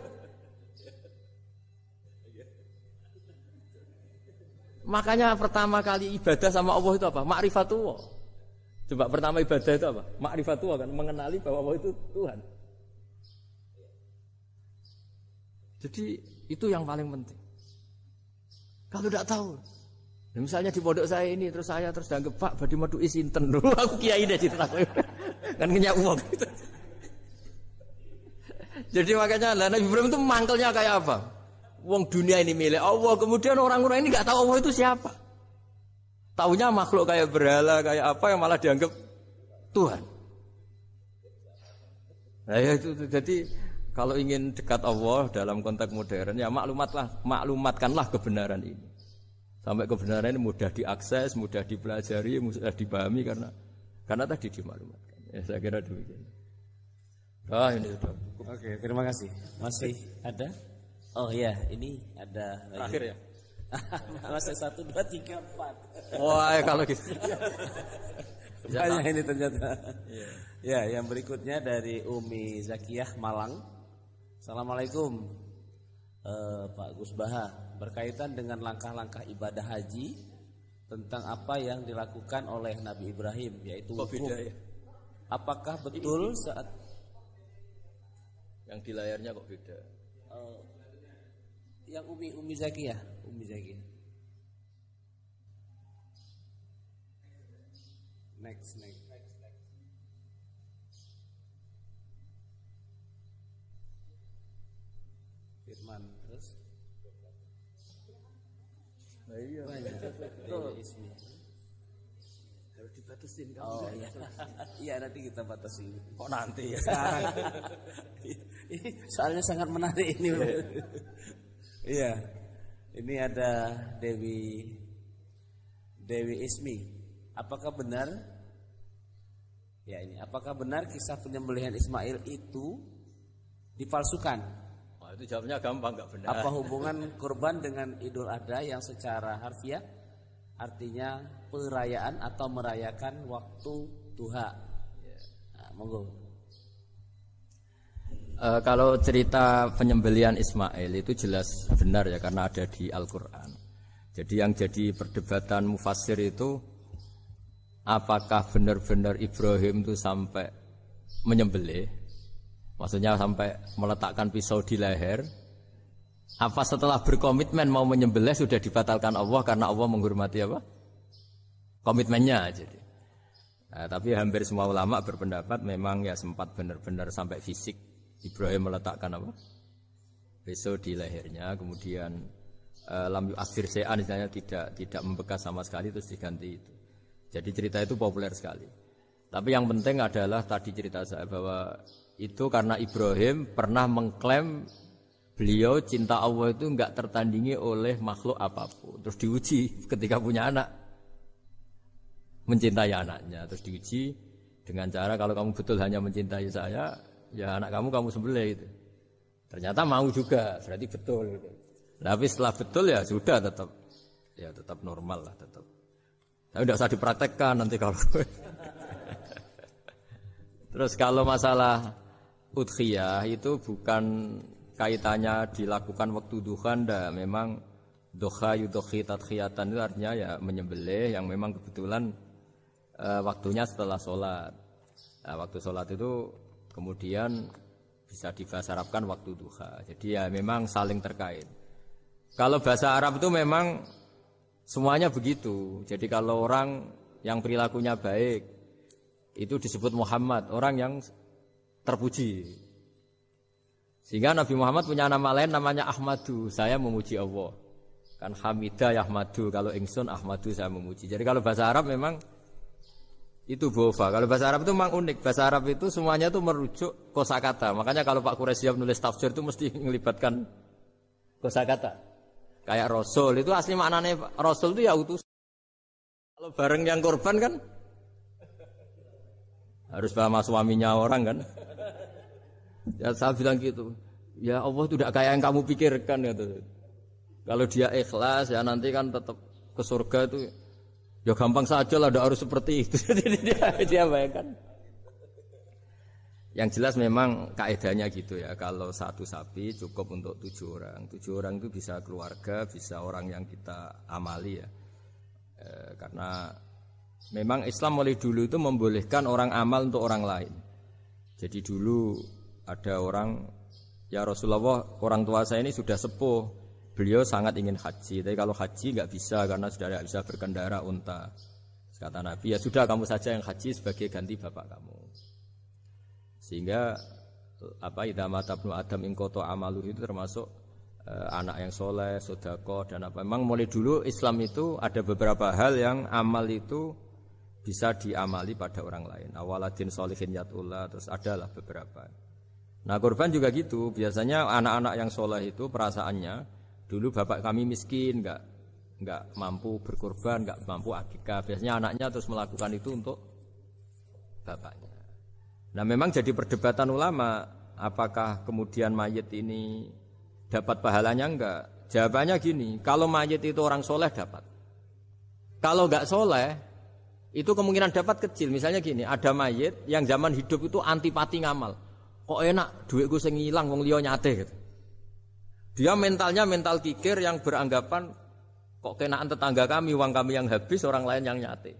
Makanya pertama kali ibadah sama Allah itu apa? Ma'rifatullah. Coba pertama ibadah itu apa? Ma'rifatullah kan mengenali bahwa Allah itu Tuhan. Jadi itu yang paling penting. Kalau tidak tahu. Ya, misalnya di pondok saya ini terus saya terus dianggap Pak badi madu isinten dulu *laughs* aku kiai deh cerita kan punya uang gitu. *laughs* Jadi makanya lah Nabi Ibrahim itu mangkelnya kayak apa? Uang dunia ini milik Allah. Kemudian orang-orang ini nggak tahu Allah itu siapa. Taunya makhluk kayak berhala kayak apa yang malah dianggap Tuhan. Nah ya itu jadi kalau ingin dekat Allah dalam konteks modern ya maklumatlah, maklumatkanlah kebenaran ini. Sampai kebenaran ini mudah diakses, mudah dipelajari, mudah dipahami karena karena tadi dimaklumatkan. Ya, saya kira demikian. Ah ini sudah cukup. Oke, terima kasih. Masih ada? Oh ya, ini ada. Terakhir ya. *laughs* Masih satu, dua, tiga, empat. Wah, ya, kalau gitu. Banyak ini ternyata. Ya. ya, yang berikutnya dari Umi Zakiyah Malang. Assalamualaikum uh, Pak Gus Baha berkaitan dengan langkah-langkah ibadah haji tentang apa yang dilakukan oleh Nabi Ibrahim yaitu wukuf. Apakah betul saat yang di layarnya kok beda? Uh, yang Umi Umi Zaki ya, Umi Zaki. Next, next. Firman terus? Nah, iya. Banyak oh. ismi harus dibatasin kan oh iya. *laughs* Iya nanti kita batasi. Kok nanti ya? *laughs* Soalnya sangat menarik ini iya. Ini ada Dewi Dewi Ismi. Apakah benar? Ya ini, apakah benar kisah penyembelihan Ismail itu dipalsukan? Wah, itu jawabnya gampang nggak benar. Apa hubungan kurban dengan Idul Adha yang secara harfiah artinya perayaan atau merayakan waktu duha? Nah, monggo. E, kalau cerita penyembelian Ismail itu jelas benar ya karena ada di Al-Qur'an. Jadi yang jadi perdebatan mufassir itu apakah benar-benar Ibrahim itu sampai menyembelih? Maksudnya sampai meletakkan pisau di leher? Apa setelah berkomitmen mau menyembelih sudah dibatalkan Allah karena Allah menghormati apa? Komitmennya jadi. Nah, tapi hampir semua ulama berpendapat memang ya sempat benar-benar sampai fisik Ibrahim meletakkan apa? Besok di lehernya, kemudian uh, lam akhir se'an misalnya tidak tidak membekas sama sekali terus diganti itu. Jadi cerita itu populer sekali. Tapi yang penting adalah tadi cerita saya bahwa itu karena Ibrahim pernah mengklaim beliau cinta Allah itu enggak tertandingi oleh makhluk apa pun. Terus diuji ketika punya anak mencintai anaknya. Terus diuji dengan cara kalau kamu betul hanya mencintai saya, ya anak kamu kamu sembelih itu. Ternyata mau juga, berarti betul. Gitu. Tapi setelah betul ya sudah tetap ya tetap normal lah tetap. Tapi tidak usah dipraktekkan nanti kalau. *laughs* Terus kalau masalah udhiyah itu bukan kaitannya dilakukan waktu duha ndak memang doha yudhi tadkhiyatan itu artinya ya menyembelih yang memang kebetulan e, waktunya setelah sholat. Nah, waktu sholat itu Kemudian bisa dibahasa Arabkan waktu duha. Jadi ya memang saling terkait. Kalau bahasa Arab itu memang semuanya begitu. Jadi kalau orang yang perilakunya baik itu disebut Muhammad, orang yang terpuji. Sehingga Nabi Muhammad punya nama lain namanya Ahmadu, saya memuji Allah. Kan Hamidah Ahmadu, kalau Ingsun Ahmadu saya memuji. Jadi kalau bahasa Arab memang itu bofa. Kalau bahasa Arab itu memang unik. Bahasa Arab itu semuanya itu merujuk kosakata. Makanya kalau Pak Quraisy menulis tafsir itu mesti *laughs* melibatkan kosakata. Kayak Rasul itu asli maknanya Rasul itu ya utus. Kalau bareng yang korban kan harus sama suaminya orang kan. Ya saya bilang gitu. Ya Allah tidak kayak yang kamu pikirkan gitu. Kalau dia ikhlas ya nanti kan tetap ke surga itu Ya gampang saja lah, tidak harus seperti itu. *laughs* Dia, dia bayangkan. Yang jelas memang kaedahnya gitu ya. Kalau satu sapi cukup untuk tujuh orang. Tujuh orang itu bisa keluarga, bisa orang yang kita amali ya. E, karena memang Islam mulai dulu itu membolehkan orang amal untuk orang lain. Jadi dulu ada orang ya Rasulullah orang tua saya ini sudah sepuh beliau sangat ingin haji, tapi kalau haji nggak bisa karena sudah tidak bisa berkendara unta. Kata Nabi, ya sudah kamu saja yang haji sebagai ganti bapak kamu. Sehingga apa idama tabnu adam ingkoto amalu itu termasuk eh, anak yang soleh, sodako dan apa. Memang mulai dulu Islam itu ada beberapa hal yang amal itu bisa diamali pada orang lain. Awaladin solihin yatullah terus adalah beberapa. Nah korban juga gitu. Biasanya anak-anak yang soleh itu perasaannya Dulu bapak kami miskin, nggak nggak mampu berkorban, nggak mampu akikah. Biasanya anaknya terus melakukan itu untuk bapaknya. Nah memang jadi perdebatan ulama, apakah kemudian mayit ini dapat pahalanya enggak? Jawabannya gini, kalau mayit itu orang soleh dapat. Kalau nggak soleh, itu kemungkinan dapat kecil. Misalnya gini, ada mayit yang zaman hidup itu antipati ngamal. Kok enak, duit gue sengilang, wong liya nyate gitu. Dia mentalnya mental kikir yang beranggapan kok kenaan tetangga kami, uang kami yang habis, orang lain yang nyate.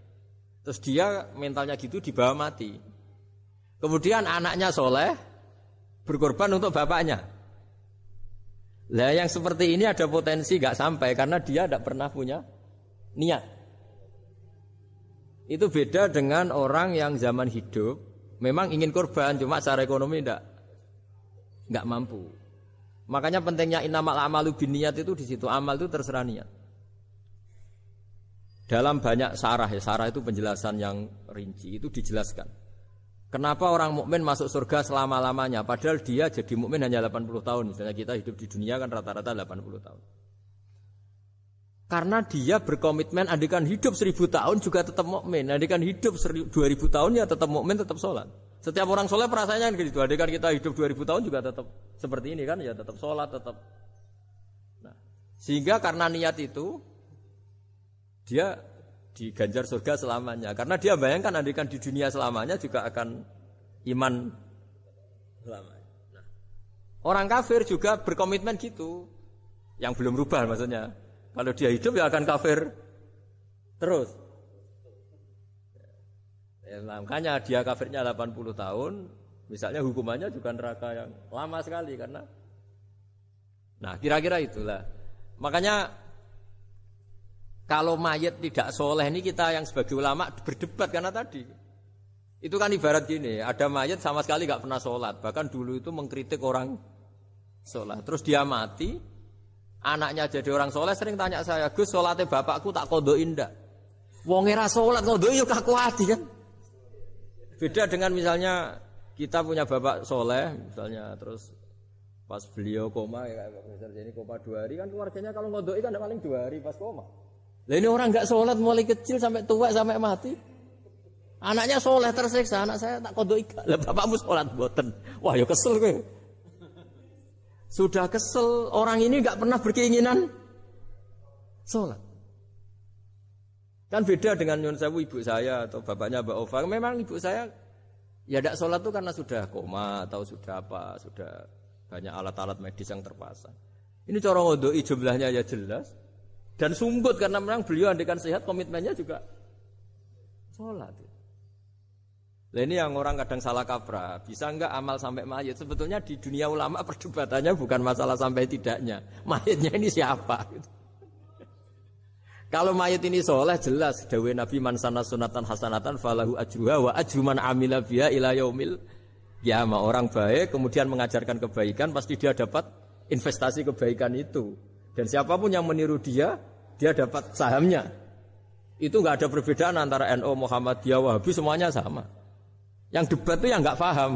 Terus dia mentalnya gitu dibawa mati. Kemudian anaknya soleh berkorban untuk bapaknya. Lah yang seperti ini ada potensi gak sampai karena dia tidak pernah punya niat. Itu beda dengan orang yang zaman hidup memang ingin korban cuma secara ekonomi tidak nggak mampu. Makanya pentingnya inamal amalu biniyat itu di situ. Amal itu terserah niat. Dalam banyak sarah ya, sarah itu penjelasan yang rinci itu dijelaskan. Kenapa orang mukmin masuk surga selama-lamanya padahal dia jadi mukmin hanya 80 tahun. Misalnya kita hidup di dunia kan rata-rata 80 tahun. Karena dia berkomitmen andikan hidup seribu tahun juga tetap mukmin, andikan hidup dua ribu tahun ya tetap mukmin, tetap sholat. Setiap orang sholat perasaannya kan gitu. Andikan kita hidup dua ribu tahun juga tetap seperti ini kan, ya tetap sholat, tetap. Nah, sehingga karena niat itu dia diganjar surga selamanya. Karena dia bayangkan andikan di dunia selamanya juga akan iman selamanya. Nah, orang kafir juga berkomitmen gitu, yang belum rubah maksudnya. Kalau dia hidup ya akan kafir terus. Ya, makanya dia kafirnya 80 tahun, misalnya hukumannya juga neraka yang lama sekali karena Nah, kira-kira itulah. Makanya kalau mayat tidak soleh ini kita yang sebagai ulama berdebat karena tadi. Itu kan ibarat gini, ada mayat sama sekali nggak pernah sholat. Bahkan dulu itu mengkritik orang sholat. Terus dia mati, Anaknya jadi orang soleh sering tanya saya, Gus sholatnya bapakku tak kodoin ndak? Wong era sholat kodoin yuk kaku hati kan? Beda dengan misalnya kita punya bapak soleh, misalnya terus pas beliau koma ya kayak Profesor ini koma dua hari kan keluarganya kalau ngodoi kan paling dua hari pas koma. Lah ini orang nggak sholat mulai kecil sampai tua sampai mati. Anaknya soleh tersiksa, anak saya tak kodoi. Lah bapakmu sholat boten. Wah ya kesel gue. Sudah kesel, orang ini nggak pernah berkeinginan sholat. Kan beda dengan Nyun Sewu ibu saya atau bapaknya Mbak Ova. Memang ibu saya ya tidak sholat itu karena sudah koma atau sudah apa, sudah banyak alat-alat medis yang terpasang. Ini cara ngodoi jumlahnya ya jelas. Dan sungguh karena memang beliau andikan sehat komitmennya juga sholat. Nah ini yang orang kadang salah kaprah. Bisa enggak amal sampai mayat? Sebetulnya di dunia ulama perdebatannya bukan masalah sampai tidaknya. Mayatnya ini siapa? Kalau mayat ini soleh jelas dawe Nabi man sana sunatan hasanatan falahu ajruha wa ajruman amila biha ila yaumil Ya, orang baik kemudian mengajarkan kebaikan pasti dia dapat investasi kebaikan itu. Dan siapa pun yang meniru dia, dia dapat sahamnya. Itu enggak ada perbedaan antara NU, Muhammadiyah, Wahabi semuanya sama. Yang debat itu yang nggak paham.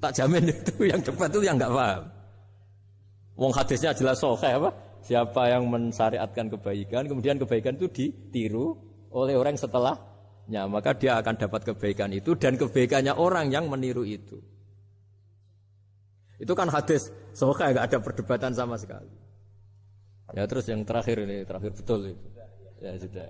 Tak jamin itu *laughs* yang debat itu yang nggak paham. Wong hadisnya jelas sohe apa? Siapa yang mensyariatkan kebaikan, kemudian kebaikan itu ditiru oleh orang setelahnya, maka dia akan dapat kebaikan itu dan kebaikannya orang yang meniru itu. Itu kan hadis sohe nggak ada perdebatan sama sekali. Ya terus yang terakhir ini terakhir betul itu. Ya sudah.